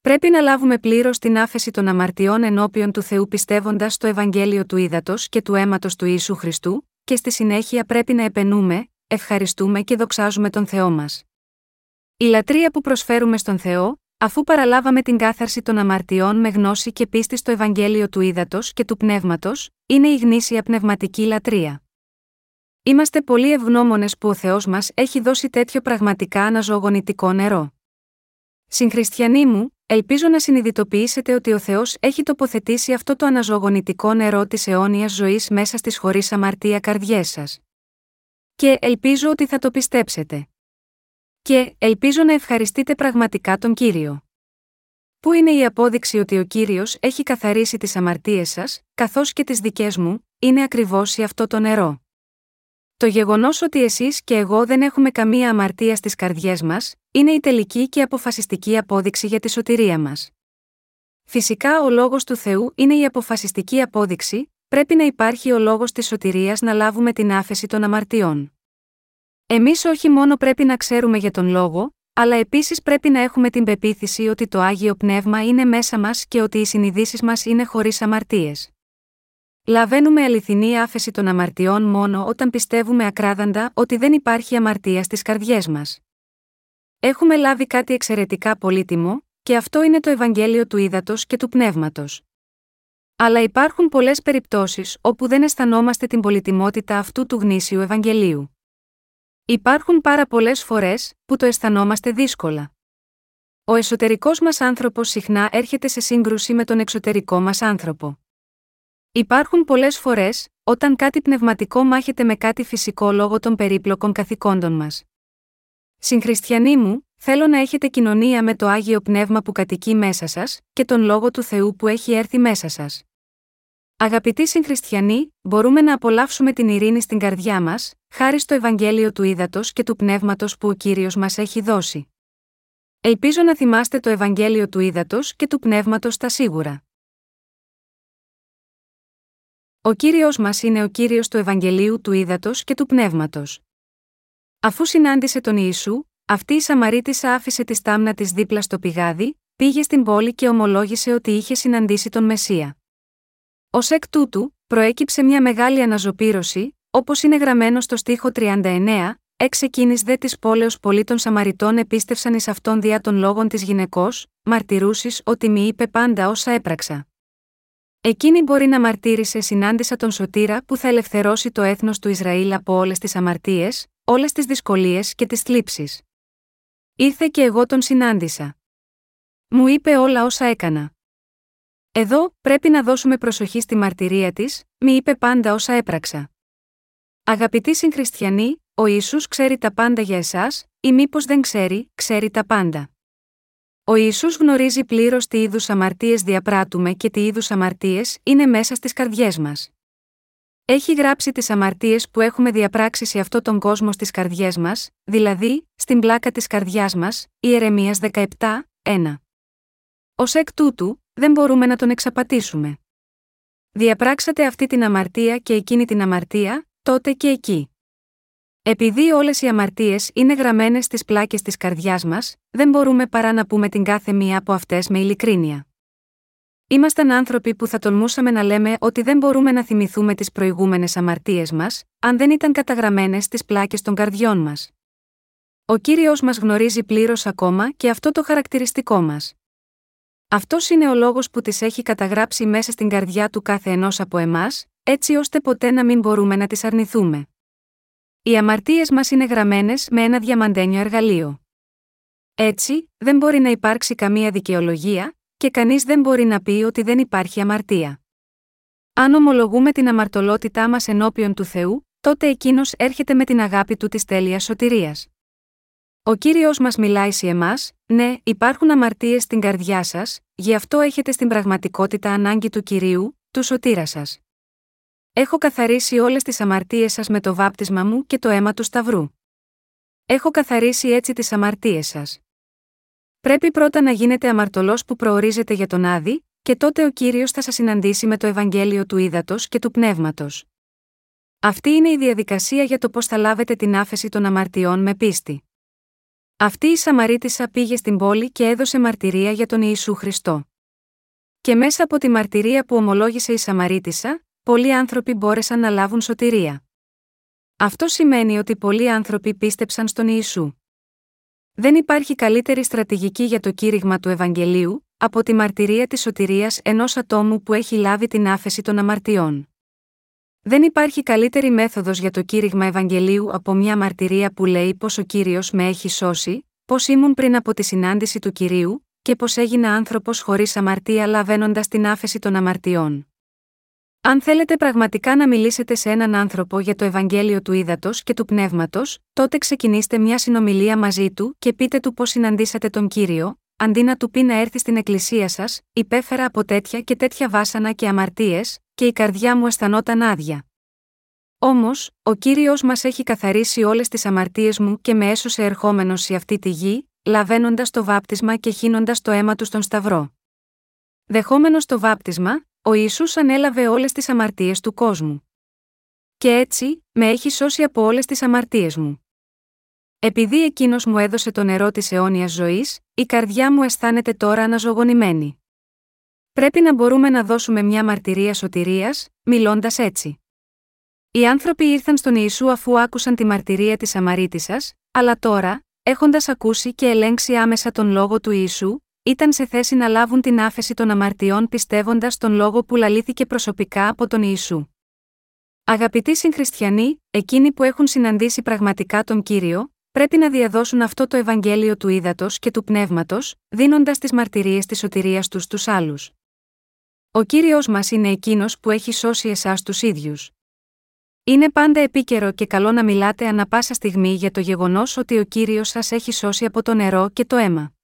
Πρέπει να λάβουμε πλήρως την άφεση των αμαρτιών ενώπιον του Θεού πιστεύοντας στο Ευαγγέλιο του Ήδατος και του αίματος του Ιησού Χριστού, και στη συνέχεια πρέπει να επενούμε, ευχαριστούμε και δοξάζουμε τον Θεό μας. Η λατρεία που προσφέρουμε στον Θεό, αφού παραλάβαμε την κάθαρση των αμαρτιών με γνώση και πίστη στο Ευαγγέλιο του Ήδατος και του Πνεύματος, είναι η γνήσια πνευματική λατρεία. Είμαστε πολύ ευγνώμονες που ο Θεός μας έχει δώσει τέτοιο πραγματικά αναζωογονητικό νερό. Συγχριστιανοί μου, ελπίζω να συνειδητοποιήσετε ότι ο Θεός έχει τοποθετήσει αυτό το αναζωογονητικό νερό της αιώνιας ζωής μέσα στις χωρίς αμαρτία καρδιές σας. Και ελπίζω ότι θα το πιστέψετε. Και ελπίζω να ευχαριστείτε πραγματικά τον κύριο. Πού είναι η απόδειξη ότι ο κύριος έχει καθαρίσει τις αμαρτίες σας, καθώς και τις δικές μου, είναι ακριβώς η αυτό το νερό. Το γεγονός ότι εσείς και εγώ δεν έχουμε καμία αμαρτία στις καρδιές μας, είναι η τελική και αποφασιστική απόδειξη για τη σωτηρία μας. Φυσικά ο λόγος του Θεού είναι η αποφασιστική απόδειξη, πρέπει να υπάρχει ο λόγος της σωτηρίας να λάβουμε την άφεση των αμαρτιών. Εμείς όχι μόνο πρέπει να ξέρουμε για τον λόγο, αλλά επίσης πρέπει να έχουμε την πεποίθηση ότι το άγιο πνεύμα είναι μέσα μας και ότι οι συνειδήσεις μας είναι χωρίς αμαρτίες. Λαβαίνουμε αληθινή άφεση των αμαρτιών μόνο όταν πιστεύουμε ακράδαντα ότι δεν υπάρχει αμαρτία στις καρδιές μας. Έχουμε λάβει κάτι εξαιρετικά πολύτιμο, και αυτό είναι το Ευαγγέλιο του Ήδατος και του Πνεύματος. Αλλά υπάρχουν πολλές περιπτώσεις όπου δεν αισθανόμαστε την πολυτιμότητα αυτού του γνήσιου Ευαγγελίου. Υπάρχουν πάρα πολλές φορές που το αισθανόμαστε δύσκολα. Ο εσωτερικός μας άνθρωπος συχνά έρχεται σε σύγκρουση με τον εξωτερικό μας άνθρωπο. Υπάρχουν πολλές φορές, όταν κάτι πνευματικό μάχεται με κάτι φυσικό λόγω των περίπλοκων καθηκόντων μας. Συγχριστιανοί μου, θέλω να έχετε κοινωνία με το άγιο πνεύμα που κατοικεί μέσα σας, και τον λόγο του Θεού που έχει έρθει μέσα σας. Αγαπητοί συγχριστιανοί, μπορούμε να απολαύσουμε την ειρήνη στην καρδιά μας, χάρη στο Ευαγγέλιο του Ήδατος και του Πνεύματος που ο κύριος μας έχει δώσει. Ελπίζω να θυμάστε το Ευαγγέλιο του Ήδατος και του Πνεύματος στα σίγουρα. Ο κύριος μας είναι ο κύριος του Ευαγγελίου του Ήδατος και του Πνεύματος. Αφού συνάντησε τον Ιησού, αυτή η Σαμαρίτησα άφησε τη στάμνα της δίπλα στο πηγάδι, πήγε στην πόλη και ομολόγησε ότι είχε συναντήσει τον Μεσσία. Ω εκ τούτου, προέκυψε μια μεγάλη αναζωπήρωση, όπως είναι γραμμένο στο στίχο 39, Εξ εκείνη δε της πόλεως πολλοί των Σαμαριτών επίστευσαν εις αυτόν δια των λόγων της γυναικός, μαρτυρούσει ότι μη είπε πάντα όσα έπραξα. Εκείνη μπορεί να μαρτύρησε συνάντησα τον Σωτήρα που θα ελευθερώσει το έθνος του Ισραήλ από όλες τις αμαρτίες, όλες τις δυσκολίες και τις θλίψεις. Ήρθε και εγώ τον συνάντησα. Μου είπε όλα όσα έκανα. Εδώ, πρέπει να δώσουμε προσοχή στη μαρτυρία της, μη είπε πάντα όσα έπραξα. Αγαπητοί συγχριστιανοί, ο Ιησούς ξέρει τα πάντα για εσάς, ή μήπως δεν ξέρει, ξέρει τα πάντα. Ο Ιησούς γνωρίζει πλήρως τι είδους αμαρτίες διαπράττουμε και τι είδους αμαρτίες είναι μέσα στις καρδιές μας. Έχει γράψει τις αμαρτίες που έχουμε διαπράξει σε αυτόν τον κόσμο στις καρδιές μας, δηλαδή, στην πλάκα της καρδιάς μας, Ιερεμία 17, 1. Ω εκ τούτου, δεν μπορούμε να τον εξαπατήσουμε. Διαπράξατε αυτή την αμαρτία και εκείνη την αμαρτία, τότε και εκεί. Επειδή όλες οι αμαρτίες είναι γραμμένες στις πλάκες της καρδιάς μας, δεν μπορούμε παρά να πούμε την κάθε μία από αυτές με ειλικρίνεια. Ήμασταν άνθρωποι που θα τολμούσαμε να λέμε ότι δεν μπορούμε να θυμηθούμε τις προηγούμενες αμαρτίες μας, αν δεν ήταν καταγραμμένες στις πλάκες των καρδιών μας. Ο κύριος μας γνωρίζει πλήρως ακόμα και αυτό το χαρακτηριστικό μας. Αυτός είναι ο λόγος που τις έχει καταγράψει μέσα στην καρδιά του κάθε ενός από εμάς, έτσι ώστε ποτέ να μην μπορούμε να τις αρνηθούμε. Οι αμαρτίες μας είναι γραμμένες με ένα διαμαντένιο εργαλείο. Έτσι, δεν μπορεί να υπάρξει καμία δικαιολογία, και κανείς δεν μπορεί να πει ότι δεν υπάρχει αμαρτία. Αν ομολογούμε την αμαρτωλότητά μας ενώπιον του Θεού, τότε εκείνος έρχεται με την αγάπη του της τέλειας σωτηρίας. Ο κύριος μας μιλάει σε εμάς, ναι, υπάρχουν αμαρτίες στην καρδιά σας, γι' αυτό έχετε στην πραγματικότητα ανάγκη του κυρίου, του σωτήρα σας. Έχω καθαρίσει όλες τις αμαρτίες σας με το βάπτισμα μου και το αίμα του Σταυρού. Έχω καθαρίσει έτσι τις αμαρτίες σας. Πρέπει πρώτα να γίνετε αμαρτωλός που προορίζεται για τον Άδη, και τότε ο κύριος θα σας συναντήσει με το Ευαγγέλιο του Ήδατος και του Πνεύματος. Αυτή είναι η διαδικασία για το πώς θα λάβετε την άφεση των αμαρτιών με πίστη. Αυτή η Σαμαρίτισσα πήγε στην πόλη και έδωσε μαρτυρία για τον Ιησού Χριστό. Και μέσα από τη μαρτυρία που ομολόγησε η Σαμαρίτισσα, πολλοί άνθρωποι μπόρεσαν να λάβουν σωτηρία. Αυτό σημαίνει ότι πολλοί άνθρωποι πίστεψαν στον Ιησού. Δεν υπάρχει καλύτερη στρατηγική για το κήρυγμα του Ευαγγελίου, από τη μαρτυρία της σωτηρίας ενός ατόμου που έχει λάβει την άφεση των αμαρτιών. Δεν υπάρχει καλύτερη μέθοδος για το κήρυγμα Ευαγγελίου από μια μαρτυρία που λέει πως ο Κύριος με έχει σώσει, πως ήμουν πριν από τη συνάντηση του Κυρίου, και πως έγινα άνθρωπος χωρίς αμαρτία λαβαίνοντας την άφεση των αμαρτιών. Αν θέλετε πραγματικά να μιλήσετε σε έναν άνθρωπο για το Ευαγγέλιο του Ήδατος και του Πνεύματος, τότε ξεκινήστε μια συνομιλία μαζί του και πείτε του πώς συναντήσατε τον κύριο, αντί να του πει να έρθει στην εκκλησία σας, υπέφερα από τέτοια και τέτοια βάσανα και αμαρτίες, και η καρδιά μου αισθανόταν άδεια. Όμως, ο κύριος μας έχει καθαρίσει όλες τις αμαρτίες μου και με έσωσε ερχόμενος σε αυτή τη γη, λαβαίνοντας το βάπτισμα και χύνοντας το αίμα του στον Σταυρό. Δεχόμενος το βάπτισμα, ο Ιησούς ανέλαβε όλες τις αμαρτίες του κόσμου. Και έτσι, με έχει σώσει από όλες τις αμαρτίες μου. Επειδή εκείνος μου έδωσε το νερό της αιώνιας ζωής, η καρδιά μου αισθάνεται τώρα αναζωογονημένη. Πρέπει να μπορούμε να δώσουμε μια μαρτυρία σωτηρίας, μιλώντας έτσι. Οι άνθρωποι ήρθαν στον Ιησού αφού άκουσαν τη μαρτυρία της Αμαρίτισσας, αλλά τώρα, έχοντας ακούσει και ελέγξει άμεσα τον λόγο του Ιησού, ήταν σε θέση να λάβουν την άφεση των αμαρτιών πιστεύοντας τον λόγο που λαλήθηκε προσωπικά από τον Ιησού. Αγαπητοί συγχριστιανοί, εκείνοι που έχουν συναντήσει πραγματικά τον κύριο, πρέπει να διαδώσουν αυτό το Ευαγγέλιο του ύδατο και του πνεύματος, δίνοντας τις μαρτυρίες της σωτηρίας τους στους άλλους. Ο κύριος μας είναι εκείνος που έχει σώσει εσάς τους ίδιους. Είναι πάντα επίκαιρο και καλό να μιλάτε ανα πάσα στιγμή για το γεγονός ότι ο κύριος σας έχει σώσει από το νερό και το αίμα.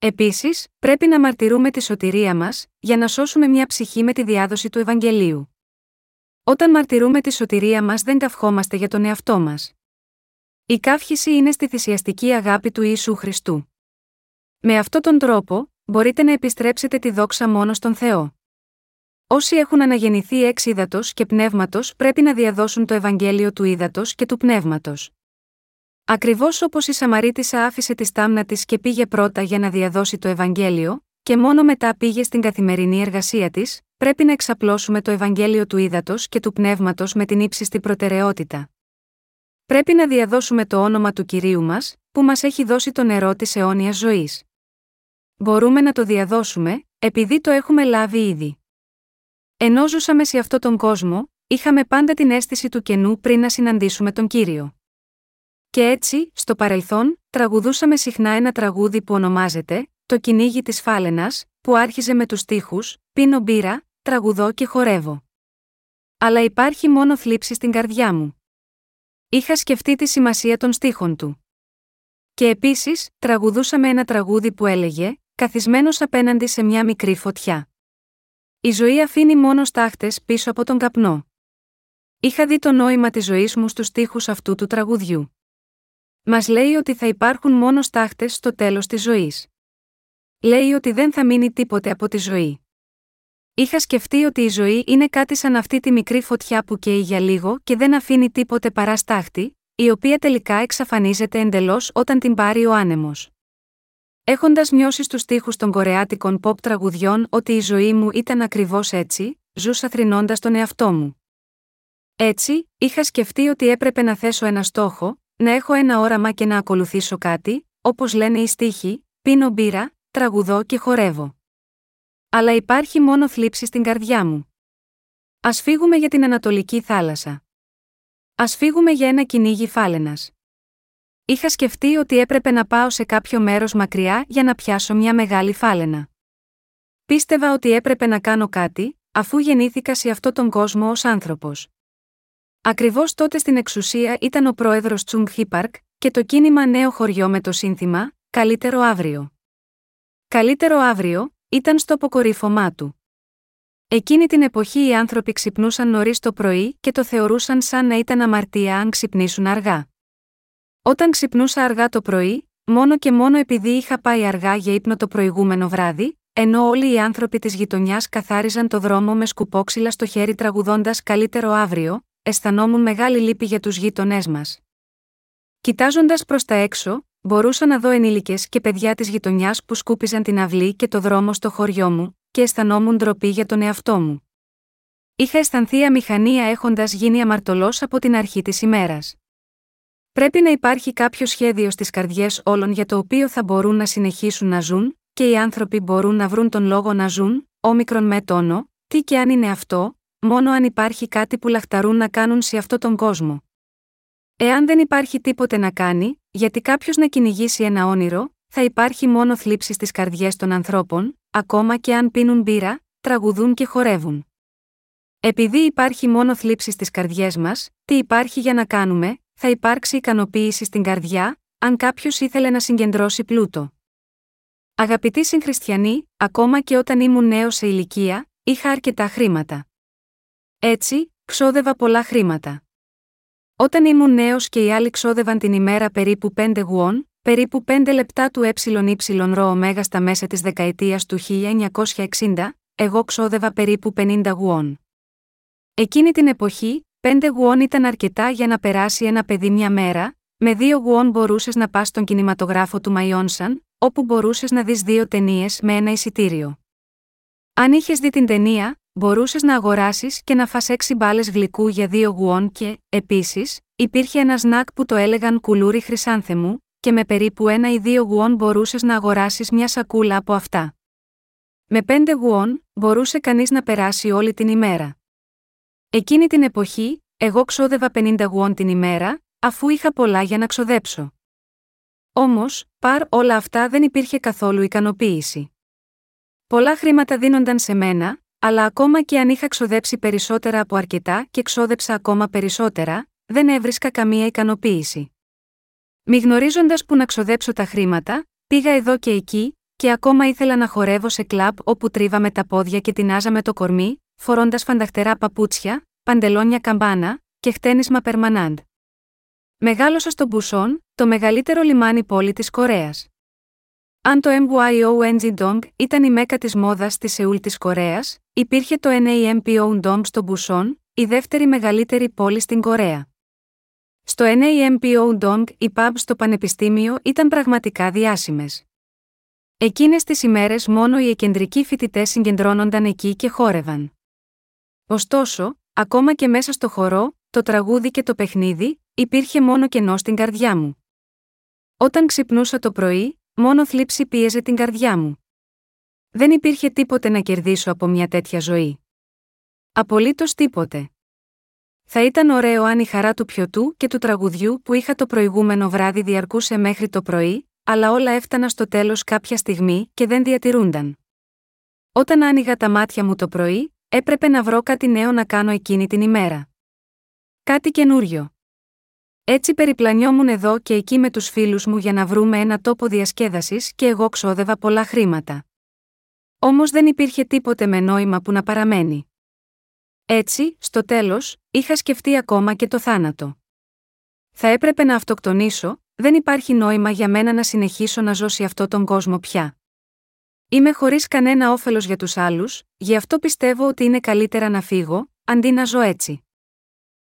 Επίσης, πρέπει να μαρτυρούμε τη σωτηρία μας, για να σώσουμε μια ψυχή με τη διάδοση του Ευαγγελίου. Όταν μαρτυρούμε τη σωτηρία μας, δεν καυχόμαστε για τον εαυτό μας. Η καύχηση είναι στη θυσιαστική αγάπη του Ιησού Χριστού. Με αυτόν τον τρόπο, μπορείτε να επιστρέψετε τη δόξα μόνο στον Θεό. Όσοι έχουν αναγεννηθεί εξ ύδατος και πνεύματος πρέπει να διαδώσουν το Ευαγγέλιο του ύδατος και του πνεύματος. Ακριβώς όπως η Σαμαρίτησα άφησε τη στάμνα της και πήγε πρώτα για να διαδώσει το Ευαγγέλιο, και μόνο μετά πήγε στην καθημερινή εργασία της, πρέπει να εξαπλώσουμε το Ευαγγέλιο του ύδατο και του πνεύματος με την ύψιστη προτεραιότητα. Πρέπει να διαδώσουμε το όνομα του κυρίου μας, που μας έχει δώσει το νερό της αιώνιας ζωής. Μπορούμε να το διαδώσουμε, επειδή το έχουμε λάβει ήδη. Ενώ ζούσαμε σε αυτόν τον κόσμο, είχαμε πάντα την αίσθηση του κενού πριν να συναντήσουμε τον κύριο. Και έτσι, στο παρελθόν, τραγουδούσαμε συχνά ένα τραγούδι που ονομάζεται «Το κυνήγι της φάλαινας», που άρχιζε με τους στίχους «Πίνω μπύρα, τραγουδώ και χορεύω». Αλλά υπάρχει μόνο θλίψη στην καρδιά μου. Είχα σκεφτεί τη σημασία των στίχων του. Και επίσης, τραγουδούσαμε ένα τραγούδι που έλεγε «Καθισμένος απέναντι σε μια μικρή φωτιά». Η ζωή αφήνει μόνο στάχτες πίσω από τον καπνό. Είχα δει το νόημα της ζωής μου στους στίχους αυτού του τραγουδιού. Μας λέει ότι θα υπάρχουν μόνο στάχτες στο τέλος της ζωής. Λέει ότι δεν θα μείνει τίποτε από τη ζωή. Είχα σκεφτεί ότι η ζωή είναι κάτι σαν αυτή τη μικρή φωτιά που καίει για λίγο και δεν αφήνει τίποτε παρά στάχτη, η οποία τελικά εξαφανίζεται εντελώς όταν την πάρει ο άνεμος. Έχοντας νιώσει στους τοίχου των κορεάτικων pop τραγουδιών ότι η ζωή μου ήταν ακριβώς έτσι, ζούσα θρυνώντας τον εαυτό μου. Έτσι, είχα σκεφτεί ότι έπρεπε να θέσω ένα στόχο, να έχω ένα όραμα και να ακολουθήσω κάτι, όπως λένε οι στίχοι, πίνω μπύρα, τραγουδώ και χορεύω. Αλλά υπάρχει μόνο θλίψη στην καρδιά μου. Α φύγουμε για την Ανατολική θάλασσα. Α φύγουμε για ένα κυνήγι φάλαινας. Είχα σκεφτεί ότι έπρεπε να πάω σε κάποιο μέρος μακριά για να πιάσω μια μεγάλη φάλαινα. Πίστευα ότι έπρεπε να κάνω κάτι, αφού γεννήθηκα σε αυτόν τον κόσμο ως άνθρωπος. Ακριβώς τότε στην εξουσία ήταν ο πρόεδρος Τσούγκ Χίπαρκ και το κίνημα Νέο Χωριό με το σύνθημα Καλύτερο αύριο. Καλύτερο αύριο ήταν στο αποκορύφωμά του. Εκείνη την εποχή οι άνθρωποι ξυπνούσαν νωρίς το πρωί και το θεωρούσαν σαν να ήταν αμαρτία αν ξυπνήσουν αργά. Όταν ξυπνούσα αργά το πρωί, μόνο και μόνο επειδή είχα πάει αργά για ύπνο το προηγούμενο βράδυ, ενώ όλοι οι άνθρωποι της γειτονιάς καθάριζαν το δρόμο με σκουπόξυλα στο χέρι τραγουδώντας Καλύτερο αύριο, αισθανόμουν μεγάλη λύπη για τους γείτονές μας. Κοιτάζοντας προς τα έξω, μπορούσα να δω ενήλικες και παιδιά της γειτονιάς που σκούπιζαν την αυλή και το δρόμο στο χωριό μου, και αισθανόμουν ντροπή για τον εαυτό μου. Είχα αισθανθεί αμηχανία έχοντας γίνει αμαρτωλός από την αρχή της ημέρας. Πρέπει να υπάρχει κάποιο σχέδιο στις καρδιές όλων για το οποίο θα μπορούν να συνεχίσουν να ζουν, και οι άνθρωποι μπορούν να βρουν τον λόγο να ζουν, όμικρον με τόνο, τι και αν είναι αυτό, μόνο αν υπάρχει κάτι που λαχταρούν να κάνουν σε αυτόν τον κόσμο. Εάν δεν υπάρχει τίποτε να κάνει, γιατί κάποιος να κυνηγήσει ένα όνειρο, θα υπάρχει μόνο θλίψη στις καρδιές των ανθρώπων, ακόμα και αν πίνουν μπύρα, τραγουδούν και χορεύουν. Επειδή υπάρχει μόνο θλίψη στις καρδιές μας, τι υπάρχει για να κάνουμε, θα υπάρξει ικανοποίηση στην καρδιά, αν κάποιος ήθελε να συγκεντρώσει πλούτο. Αγαπητοί συγχριστιανοί, ακόμα και όταν ήμουν νέος σε ηλικία, είχα αρκετά χρήματα. Έτσι, ξόδευα πολλά χρήματα. Όταν ήμουν νέος και οι άλλοι ξόδευαν την ημέρα περίπου 5 γουόν, περίπου 5 λεπτά του εY ρο ωμέγα στα μέσα της δεκαετίας του 1960, εγώ ξόδευα περίπου 50 γουόν. Εκείνη την εποχή, 5 γουόν ήταν αρκετά για να περάσει ένα παιδί μια μέρα, με 2 γουόν μπορούσες να πας στον κινηματογράφο του Μαϊόνσαν, όπου μπορούσες να δεις δύο ταινίες με ένα εισιτήριο. Αν είχες δει την ταινία, μπορούσες να αγοράσεις και να φας έξι μπάλες γλυκού για δύο γουόν και, επίσης, υπήρχε ένα σνακ που το έλεγαν κουλούρι χρυσάνθεμου, και με περίπου ένα ή δύο γουόν μπορούσες να αγοράσεις μια σακούλα από αυτά. Με πέντε γουόν, μπορούσε κανείς να περάσει όλη την ημέρα. Εκείνη την εποχή, εγώ ξόδευα 50 γουόν την ημέρα, αφού είχα πολλά για να ξοδέψω. Όμως, παρ όλα αυτά δεν υπήρχε καθόλου ικανοποίηση. Πολλά χρήματα δίνονταν σε μένα, αλλά ακόμα και αν είχα ξοδέψει περισσότερα από αρκετά και ξόδεψα ακόμα περισσότερα, δεν έβρισκα καμία ικανοποίηση. Μη γνωρίζοντας που να ξοδέψω τα χρήματα, πήγα εδώ και εκεί, και ακόμα ήθελα να χορεύω σε κλαμπ όπου τρίβαμε τα πόδια και τεινάζαμε το κορμί, φορώντας φανταχτερά παπούτσια, παντελόνια καμπάνα και χτένισμα περμανάντ. Μεγάλωσα στο Μπουσόν, το μεγαλύτερο λιμάνι πόλη της Κορέας. Αν το MYONG Dong ήταν η μέκα της μόδας στη Σεούλ της Κορέας, υπήρχε το NAMPO Dong στο Μπουσόν, η δεύτερη μεγαλύτερη πόλη στην Κορέα. Στο NAMPO Dong οι pubs στο πανεπιστήμιο ήταν πραγματικά διάσημες. Εκείνες τις ημέρες μόνο οι εκεντρικοί φοιτητές συγκεντρώνονταν εκεί και χόρευαν. Ωστόσο, ακόμα και μέσα στο χορό, το τραγούδι και το παιχνίδι, υπήρχε μόνο κενό στην καρδιά μου. Όταν ξυπνούσα το πρωί, μόνο θλίψη πίεζε την καρδιά μου. Δεν υπήρχε τίποτε να κερδίσω από μια τέτοια ζωή. Απολύτως τίποτε. Θα ήταν ωραίο αν η χαρά του πιωτού και του τραγουδιού που είχα το προηγούμενο βράδυ διαρκούσε μέχρι το πρωί, αλλά όλα έφτανα στο τέλος κάποια στιγμή και δεν διατηρούνταν. Όταν άνοιγα τα μάτια μου το πρωί, έπρεπε να βρω κάτι νέο να κάνω εκείνη την ημέρα. Κάτι καινούριο. Έτσι περιπλανιόμουν εδώ και εκεί με τους φίλους μου για να βρούμε ένα τόπο διασκέδασης και εγώ ξόδευα πολλά χρήματα. Όμως δεν υπήρχε τίποτε με νόημα που να παραμένει. Έτσι, στο τέλος, είχα σκεφτεί ακόμα και το θάνατο. Θα έπρεπε να αυτοκτονήσω, δεν υπάρχει νόημα για μένα να συνεχίσω να ζω σε αυτόν τον κόσμο πια. Είμαι χωρίς κανένα όφελος για τους άλλους, γι' αυτό πιστεύω ότι είναι καλύτερα να φύγω, αντί να ζω έτσι.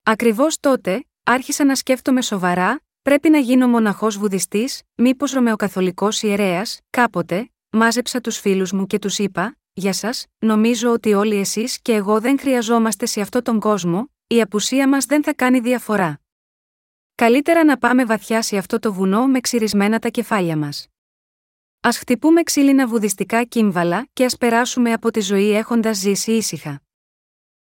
Ακριβώς τότε, άρχισα να σκέφτομαι σοβαρά, πρέπει να γίνω μοναχός βουδιστής, μήπως ρωμαιοκαθολικός ιερέας, κάποτε, μάζεψα τους φίλους μου και τους είπα: Για σας, νομίζω ότι όλοι εσείς και εγώ δεν χρειαζόμαστε σε αυτόν τον κόσμο, η απουσία μας δεν θα κάνει διαφορά. Καλύτερα να πάμε βαθιά σε αυτό το βουνό με ξυρισμένα τα κεφάλια μας. Α χτυπούμε ξύλινα βουδιστικά κύμβαλα και ας περάσουμε από τη ζωή έχοντας ζήσει ήσυχα.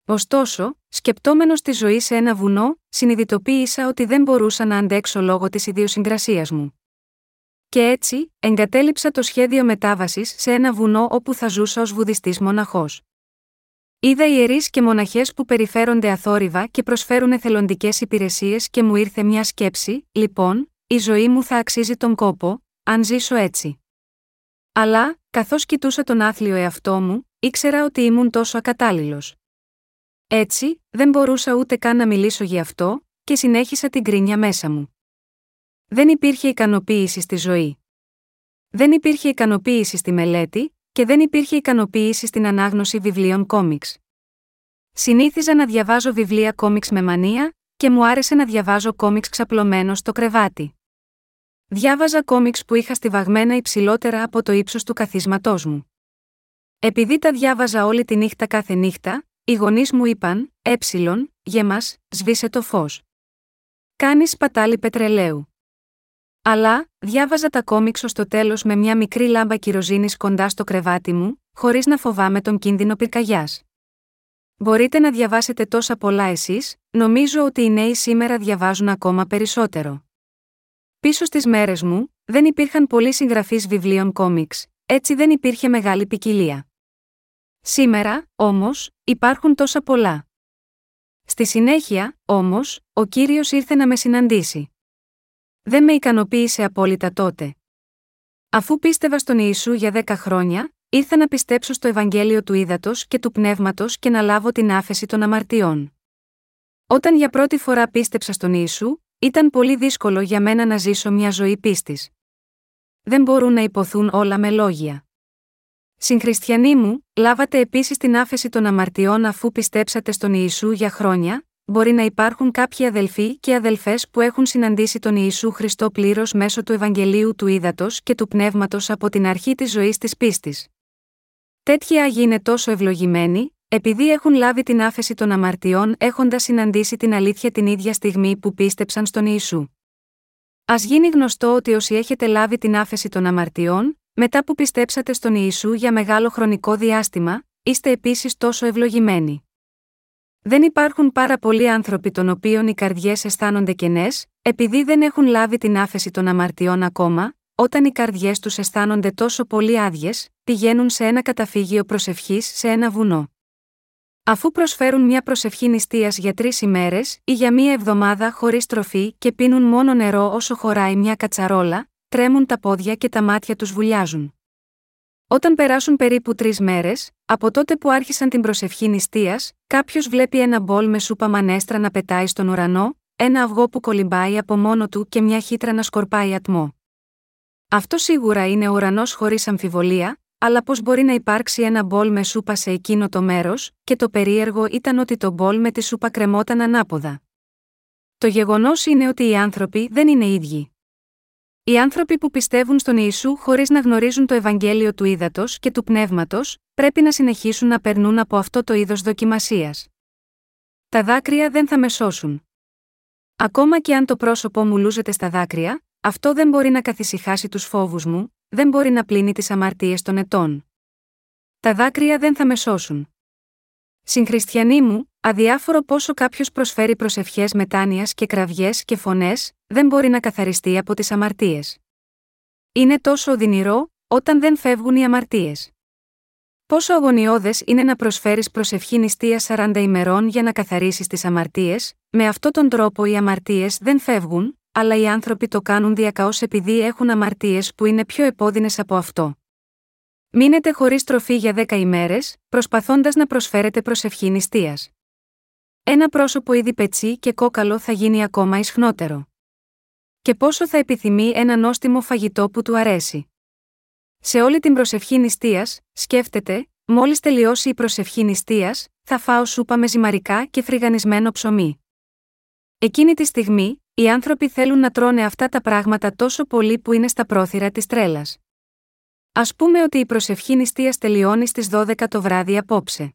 Ωστόσο, σκεπτόμενος τη ζωή σε ένα βουνό, συνειδητοποίησα ότι δεν μπορούσα να αντέξω λόγω της ιδιοσυγκρασίας μου. Και έτσι, εγκατέλειψα το σχέδιο μετάβασης σε ένα βουνό όπου θα ζούσα ως βουδιστής μοναχός. Είδα ιερείς και μοναχές που περιφέρονται αθόρυβα και προσφέρουν εθελοντικές υπηρεσίες και μου ήρθε μια σκέψη, λοιπόν, η ζωή μου θα αξίζει τον κόπο, αν ζήσω έτσι. Αλλά, καθώς κοιτούσα τον άθλιο εαυτό μου, ήξερα ότι ήμουν τόσο ακατάλληλος. Έτσι, δεν μπορούσα ούτε καν να μιλήσω γι' αυτό, και συνέχισα την κρίνια μέσα μου. Δεν υπήρχε ικανοποίηση στη ζωή. Δεν υπήρχε ικανοποίηση στη μελέτη, και δεν υπήρχε ικανοποίηση στην ανάγνωση βιβλίων κόμιξ. Συνήθιζα να διαβάζω βιβλία κόμιξ με μανία, και μου άρεσε να διαβάζω κόμιξ ξαπλωμένο στο κρεβάτι. Διάβαζα κόμιξ που είχα στιβαγμένα υψηλότερα από το ύψος του καθίσματός μου. Επειδή τα διάβαζα όλη τη νύχτα κάθε νύχτα, οι γονείς μου είπαν: Έψιλον, γεμά, σβήσε το φως. Κάνεις σπατάλη πετρελαίου. Αλλά, διάβαζα τα κόμιξ ως το τέλος με μια μικρή λάμπα κυροζίνης κοντά στο κρεβάτι μου, χωρίς να φοβάμαι τον κίνδυνο πυρκαγιάς. Μπορείτε να διαβάσετε τόσα πολλά εσείς, νομίζω ότι οι νέοι σήμερα διαβάζουν ακόμα περισσότερο. Πίσω στις μέρες μου, δεν υπήρχαν πολλοί συγγραφείς βιβλίων κόμιξ, έτσι δεν υπήρχε μεγάλη ποικιλία. Σήμερα, όμως, υπάρχουν τόσα πολλά. Στη συνέχεια, όμως, ο κύριος ήρθε να με συναντήσει. Δεν με ικανοποίησε απόλυτα τότε. Αφού πίστευα στον Ιησού για δέκα χρόνια, ήρθα να πιστέψω στο Ευαγγέλιο του Ήδατος και του Πνεύματος και να λάβω την άφεση των αμαρτιών. Όταν για πρώτη φορά πίστεψα στον Ιησού, ήταν πολύ δύσκολο για μένα να ζήσω μια ζωή πίστης. Δεν μπορούν να υποθούν όλα με λόγια. Συγχριστιανοί μου, λάβατε επίσης την άφεση των αμαρτιών αφού πιστέψατε στον Ιησού για χρόνια, μπορεί να υπάρχουν κάποιοι αδελφοί και αδελφές που έχουν συναντήσει τον Ιησού Χριστό πλήρως μέσω του Ευαγγελίου του Ήδατος και του Πνεύματος από την αρχή της ζωής της πίστης. Τέτοιοι άγιοι είναι τόσο ευλογημένοι, επειδή έχουν λάβει την άφεση των αμαρτιών έχοντας συναντήσει την αλήθεια την ίδια στιγμή που πίστεψαν στον Ιησού. Α γίνει γνωστό ότι όσοι έχετε λάβει την άφεση των αμαρτιών, μετά που πιστέψατε στον Ιησού για μεγάλο χρονικό διάστημα, είστε επίσης τόσο ευλογημένοι. Δεν υπάρχουν πάρα πολλοί άνθρωποι των οποίων οι καρδιές αισθάνονται κενές, επειδή δεν έχουν λάβει την άφεση των αμαρτιών ακόμα, όταν οι καρδιές τους αισθάνονται τόσο πολύ άδειες, πηγαίνουν σε ένα καταφύγιο προσευχής σε ένα βουνό. Αφού προσφέρουν μια προσευχή νηστείας για τρεις ημέρες ή για μία εβδομάδα χωρίς τροφή και πίνουν μόνο νερό όσο χωράει μια κατσαρόλα, τρέμουν τα πόδια και τα μάτια τους βουλιάζουν. Όταν περάσουν περίπου τρεις μέρες, από τότε που άρχισαν την προσευχή νηστείας, κάποιος βλέπει ένα μπολ με σούπα μανέστρα να πετάει στον ουρανό, ένα αυγό που κολυμπάει από μόνο του και μια χύτρα να σκορπάει ατμό. Αυτό σίγουρα είναι ο ουρανός χωρίς αμφιβολία, αλλά πώς μπορεί να υπάρξει ένα μπολ με σούπα σε εκείνο το μέρος, και το περίεργο ήταν ότι το μπολ με τη σούπα κρεμόταν ανάποδα. Το γεγονός είναι ότι οι άνθρωποι δεν είναι ίδιοι. Οι άνθρωποι που πιστεύουν στον Ιησού χωρίς να γνωρίζουν το Ευαγγέλιο του ύδατο και του πνεύματος, πρέπει να συνεχίσουν να περνούν από αυτό το είδος δοκιμασίας. Τα δάκρυα δεν θα με σώσουν. Ακόμα και αν το πρόσωπό μου λούζεται στα δάκρυα, αυτό δεν μπορεί να καθησυχάσει τους φόβους μου, δεν μπορεί να πλύνει τις αμαρτίες των ετών. Τα δάκρυα δεν θα με σώσουν. Συγχριστιανοί μου, αδιάφορο πόσο κάποιος προσφέρει προσευχές μετάνοιας και κραυγές και φωνές, δεν μπορεί να καθαριστεί από τις αμαρτίες. Είναι τόσο οδυνηρό, όταν δεν φεύγουν οι αμαρτίες. Πόσο αγωνιώδες είναι να προσφέρεις προσευχή νηστεία 40 ημερών για να καθαρίσεις τις αμαρτίες, με αυτόν τον τρόπο οι αμαρτίες δεν φεύγουν, αλλά οι άνθρωποι το κάνουν διακαώς επειδή έχουν αμαρτίες που είναι πιο επώδυνες από αυτό. Μείνετε χωρίς τροφή για 10 ημέρες, προσπαθώντας να προσφέρετε προσευχή νηστείας. Ένα πρόσωπο ήδη πετσί και κόκαλο θα γίνει ακόμα ισχνότερο. Και πόσο θα επιθυμεί ένα νόστιμο φαγητό που του αρέσει. Σε όλη την προσευχή νηστείας, σκέφτεται, μόλις τελειώσει η προσευχή νηστείας, θα φάω σούπα με ζυμαρικά και φρυγανισμένο ψωμί. Εκείνη τη στιγμή, οι άνθρωποι θέλουν να τρώνε αυτά τα πράγματα τόσο πολύ που είναι στα πρόθυρα της τρέλας. Α πούμε ότι η προσευχή νηστείας τελειώνει στις 12 το βράδυ απόψε.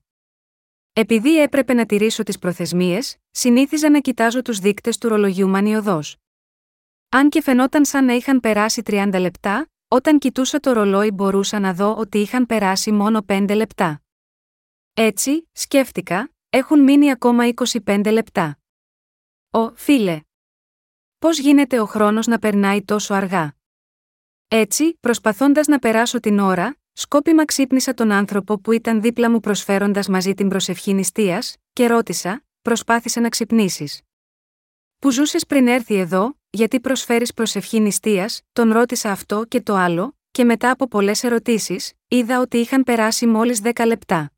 Επειδή έπρεπε να τηρήσω τις προθεσμίες, συνήθιζα να κοιτάζω τους δείκτες του ρολογιού μανιωδώ. Αν και φαινόταν σαν να είχαν περάσει 30 λεπτά, όταν κοιτούσα το ρολόι μπορούσα να δω ότι είχαν περάσει μόνο 5 λεπτά. Έτσι, σκέφτηκα, έχουν μείνει ακόμα 25 λεπτά. Ω, φίλε, Πώς γίνεται ο χρόνος να περνάει τόσο αργά; Έτσι, προσπαθώντας να περάσω την ώρα, σκόπιμα ξύπνησα τον άνθρωπο που ήταν δίπλα μου προσφέροντας μαζί την προσευχή νηστείας, και ρώτησα, προσπάθησε να ξυπνήσεις. Που ζούσες πριν έρθει εδώ, γιατί προσφέρεις προσευχή νηστείας, τον ρώτησα αυτό και το άλλο, και μετά από πολλές ερωτήσεις, είδα ότι είχαν περάσει μόλις 10 λεπτά.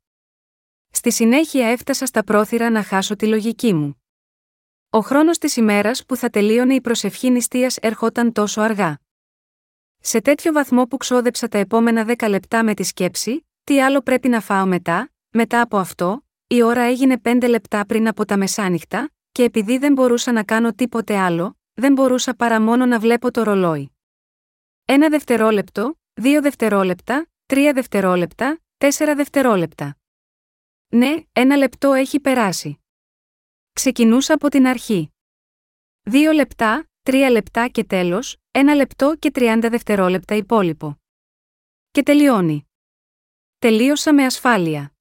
Στη συνέχεια έφτασα στα πρόθυρα να χάσω τη λογική μου. Ο χρόνος της ημέρας που θα τελείωνε η προσευχή νηστείας ερχόταν τόσο αργά. Σε τέτοιο βαθμό που ξόδεψα τα επόμενα δέκα λεπτά με τη σκέψη, τι άλλο πρέπει να φάω μετά, μετά από αυτό, η ώρα έγινε πέντε λεπτά πριν από τα μεσάνυχτα, και επειδή δεν μπορούσα να κάνω τίποτε άλλο, δεν μπορούσα παρά μόνο να βλέπω το ρολόι. Ένα δευτερόλεπτο, δύο δευτερόλεπτα, τρία δευτερόλεπτα, τέσσερα δευτερόλεπτα. Ναι, ένα λεπτό έχει περάσει. Ξεκινούσα από την αρχή. Δύο λεπτά, τρία λεπτά και τέλος, ένα λεπτό και τριάντα δευτερόλεπτα υπόλοιπο. Και τελειώνει. Τελείωσα με ασφάλεια.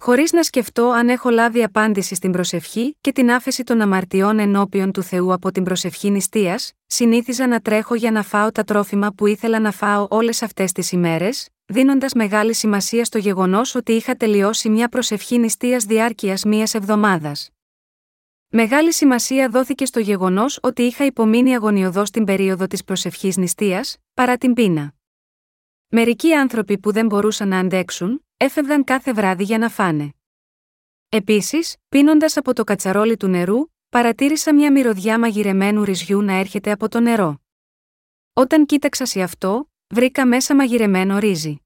Χωρίς να σκεφτώ αν έχω λάβει απάντηση στην προσευχή και την άφεση των αμαρτιών ενώπιον του Θεού από την προσευχή νηστείας, συνήθιζα να τρέχω για να φάω τα τρόφιμα που ήθελα να φάω όλες αυτές τις ημέρες, δίνοντας μεγάλη σημασία στο γεγονός ότι είχα τελειώσει μια προσευχή νηστείας διάρκειας μία εβδομάδας. Μεγάλη σημασία δόθηκε στο γεγονός ότι είχα υπομείνει αγωνιωδώ την περίοδο της προσευχής νηστείας, παρά την πείνα. Μερικοί άνθρωποι που δεν μπορούσαν να αντέξουν, έφευγαν κάθε βράδυ για να φάνε. Επίσης, πίνοντας από το κατσαρόλι του νερού, παρατήρησα μια μυρωδιά μαγειρεμένου ρυζιού να έρχεται από το νερό. Όταν κοίταξα σε αυτό, βρήκα μέσα μαγειρεμένο ρύζι.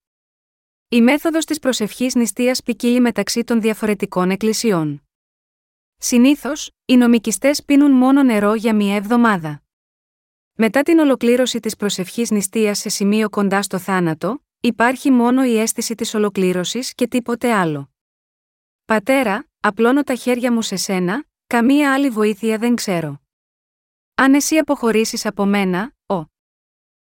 Η μέθοδος της προσευχής νηστείας ποικίλει μεταξύ των διαφορετικών εκκλησιών. Συνήθως, οι νομικιστές πίνουν μόνο νερό για μία εβδομάδα. Μετά την ολοκλήρωση της προσευχής νηστείας σε σημείο κοντά στο θάνατο, υπάρχει μόνο η αίσθηση της ολοκλήρωσης και τίποτε άλλο. Πατέρα, απλώνω τα χέρια μου σε σένα, καμία άλλη βοήθεια δεν ξέρω. Αν εσύ αποχωρήσεις από μένα, ο.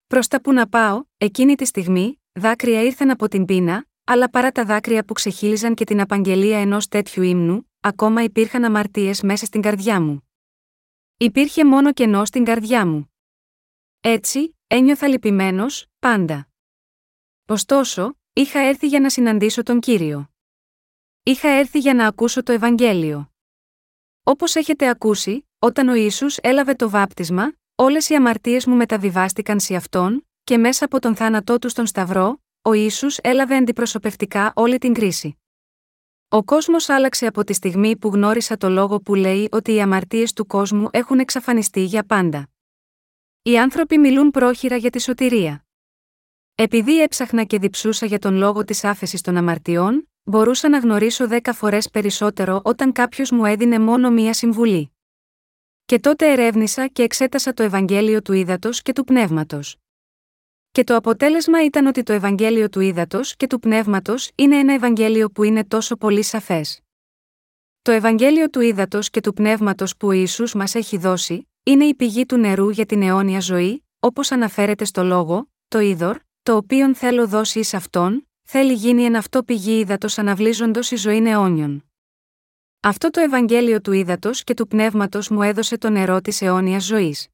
Προς τα που να πάω, εκείνη τη στιγμή, δάκρυα ήρθαν από την πείνα, αλλά παρά τα δάκρυα που ξεχύλιζαν και την απαγγελία ενός τέτοιου ύμνου, ακόμα υπήρχαν αμαρτίες μέσα στην καρδιά μου. Υπήρχε μόνο κενό στην καρδιά μου. Έτσι, ένιωθα λυπημένος, πάντα. Ωστόσο, είχα έρθει για να συναντήσω τον κύριο. Είχα έρθει για να ακούσω το Ευαγγέλιο. Όπως έχετε ακούσει, όταν ο ίσου έλαβε το βάπτισμα, όλες οι αμαρτίες μου μεταβιβάστηκαν σε αυτόν, και μέσα από τον θάνατό του στον Σταυρό, ο ίσου έλαβε αντιπροσωπευτικά όλη την κρίση. Ο κόσμος άλλαξε από τη στιγμή που γνώρισα το λόγο που λέει ότι οι αμαρτίες του κόσμου έχουν εξαφανιστεί για πάντα. Οι άνθρωποι μιλούν πρόχειρα για τη σωτηρία. Επειδή έψαχνα και διψούσα για τον λόγο της άφεσης των αμαρτιών, μπορούσα να γνωρίσω δέκα φορές περισσότερο όταν κάποιος μου έδινε μόνο μία συμβουλή. Και τότε ερεύνησα και εξέτασα το Ευαγγέλιο του Ήδατος και του Πνεύματος. Και το αποτέλεσμα ήταν ότι το Ευαγγέλιο του Ήδατος και του Πνεύματος είναι ένα Ευαγγέλιο που είναι τόσο πολύ σαφές. Το Ευαγγέλιο του Ήδατος και του Πνεύματος που ο Ιησούς μας έχει δώσει, είναι η πηγή του νερού για την αιώνια ζωή, όπως αναφέρεται στο λόγο, το είδωρ, το οποίον θέλω δώσει εις αυτόν, θέλει γίνει εν αυτό πηγή ύδατο αναβλύζοντο η ζωή αιώνιον. Αυτό το Ευαγγέλιο του ύδατο και του πνεύματος μου έδωσε το νερό της αιώνιας ζωής.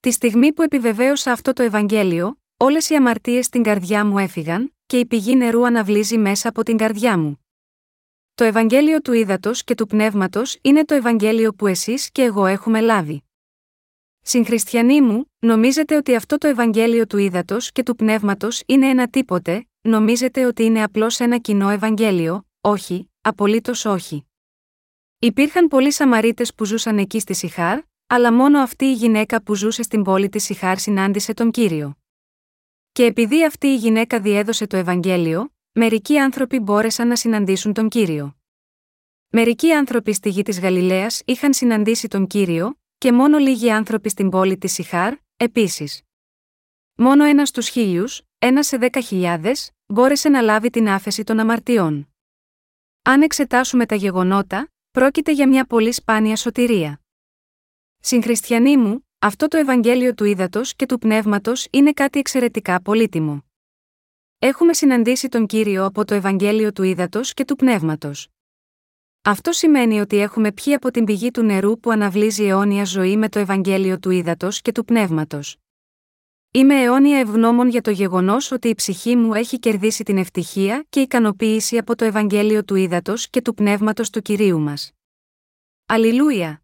Τη στιγμή που επιβεβαίωσα αυτό το Ευαγγέλιο, όλες οι αμαρτίες στην καρδιά μου έφυγαν, και η πηγή νερού αναβλύζει μέσα από την καρδιά μου. Το Ευαγγέλιο του ύδατο και του πνεύματος είναι το Ευαγγέλιο που εσείς και εγώ έχουμε λάβει. Συγχριστιανοί μου, νομίζετε ότι αυτό το Ευαγγέλιο του ύδατο και του πνεύματος είναι ένα τίποτε, νομίζετε ότι είναι απλώς ένα κοινό Ευαγγέλιο, όχι, απολύτως όχι. Υπήρχαν πολλοί Σαμαρίτες που ζούσαν εκεί στη Σιχάρ, αλλά μόνο αυτή η γυναίκα που ζούσε στην πόλη της Σιχάρ συνάντησε τον κύριο. Και επειδή αυτή η γυναίκα διέδωσε το Ευαγγέλιο, μερικοί άνθρωποι μπόρεσαν να συναντήσουν τον κύριο. Μερικοί άνθρωποι στη γη της Γαλιλαίας είχαν συναντήσει τον κύριο, και μόνο λίγοι άνθρωποι στην πόλη της Σιχάρ, επίσης. Μόνο ένας στους χίλιους, ένας σε δέκα χιλιάδες, μπόρεσε να λάβει την άφεση των αμαρτιών. Αν εξετάσουμε τα γεγονότα, πρόκειται για μια πολύ σπάνια σωτηρία. Συγχριστιανοί μου, αυτό το Ευαγγέλιο του Ήδατος και του Πνεύματος είναι κάτι εξαιρετικά πολύτιμο. Έχουμε συναντήσει τον κύριο από το Ευαγγέλιο του Ήδατος και του Πνεύματος. Αυτό σημαίνει ότι έχουμε πιει από την πηγή του νερού που αναβλύζει αιώνια ζωή με το Ευαγγέλιο του Ήδατος και του Πνεύματος. Είμαι αιώνια ευγνώμων για το γεγονός ότι η ψυχή μου έχει κερδίσει την ευτυχία και ικανοποίηση από το Ευαγγέλιο του Ήδατος και του Πνεύματος του κυρίου μας. Αλληλούια!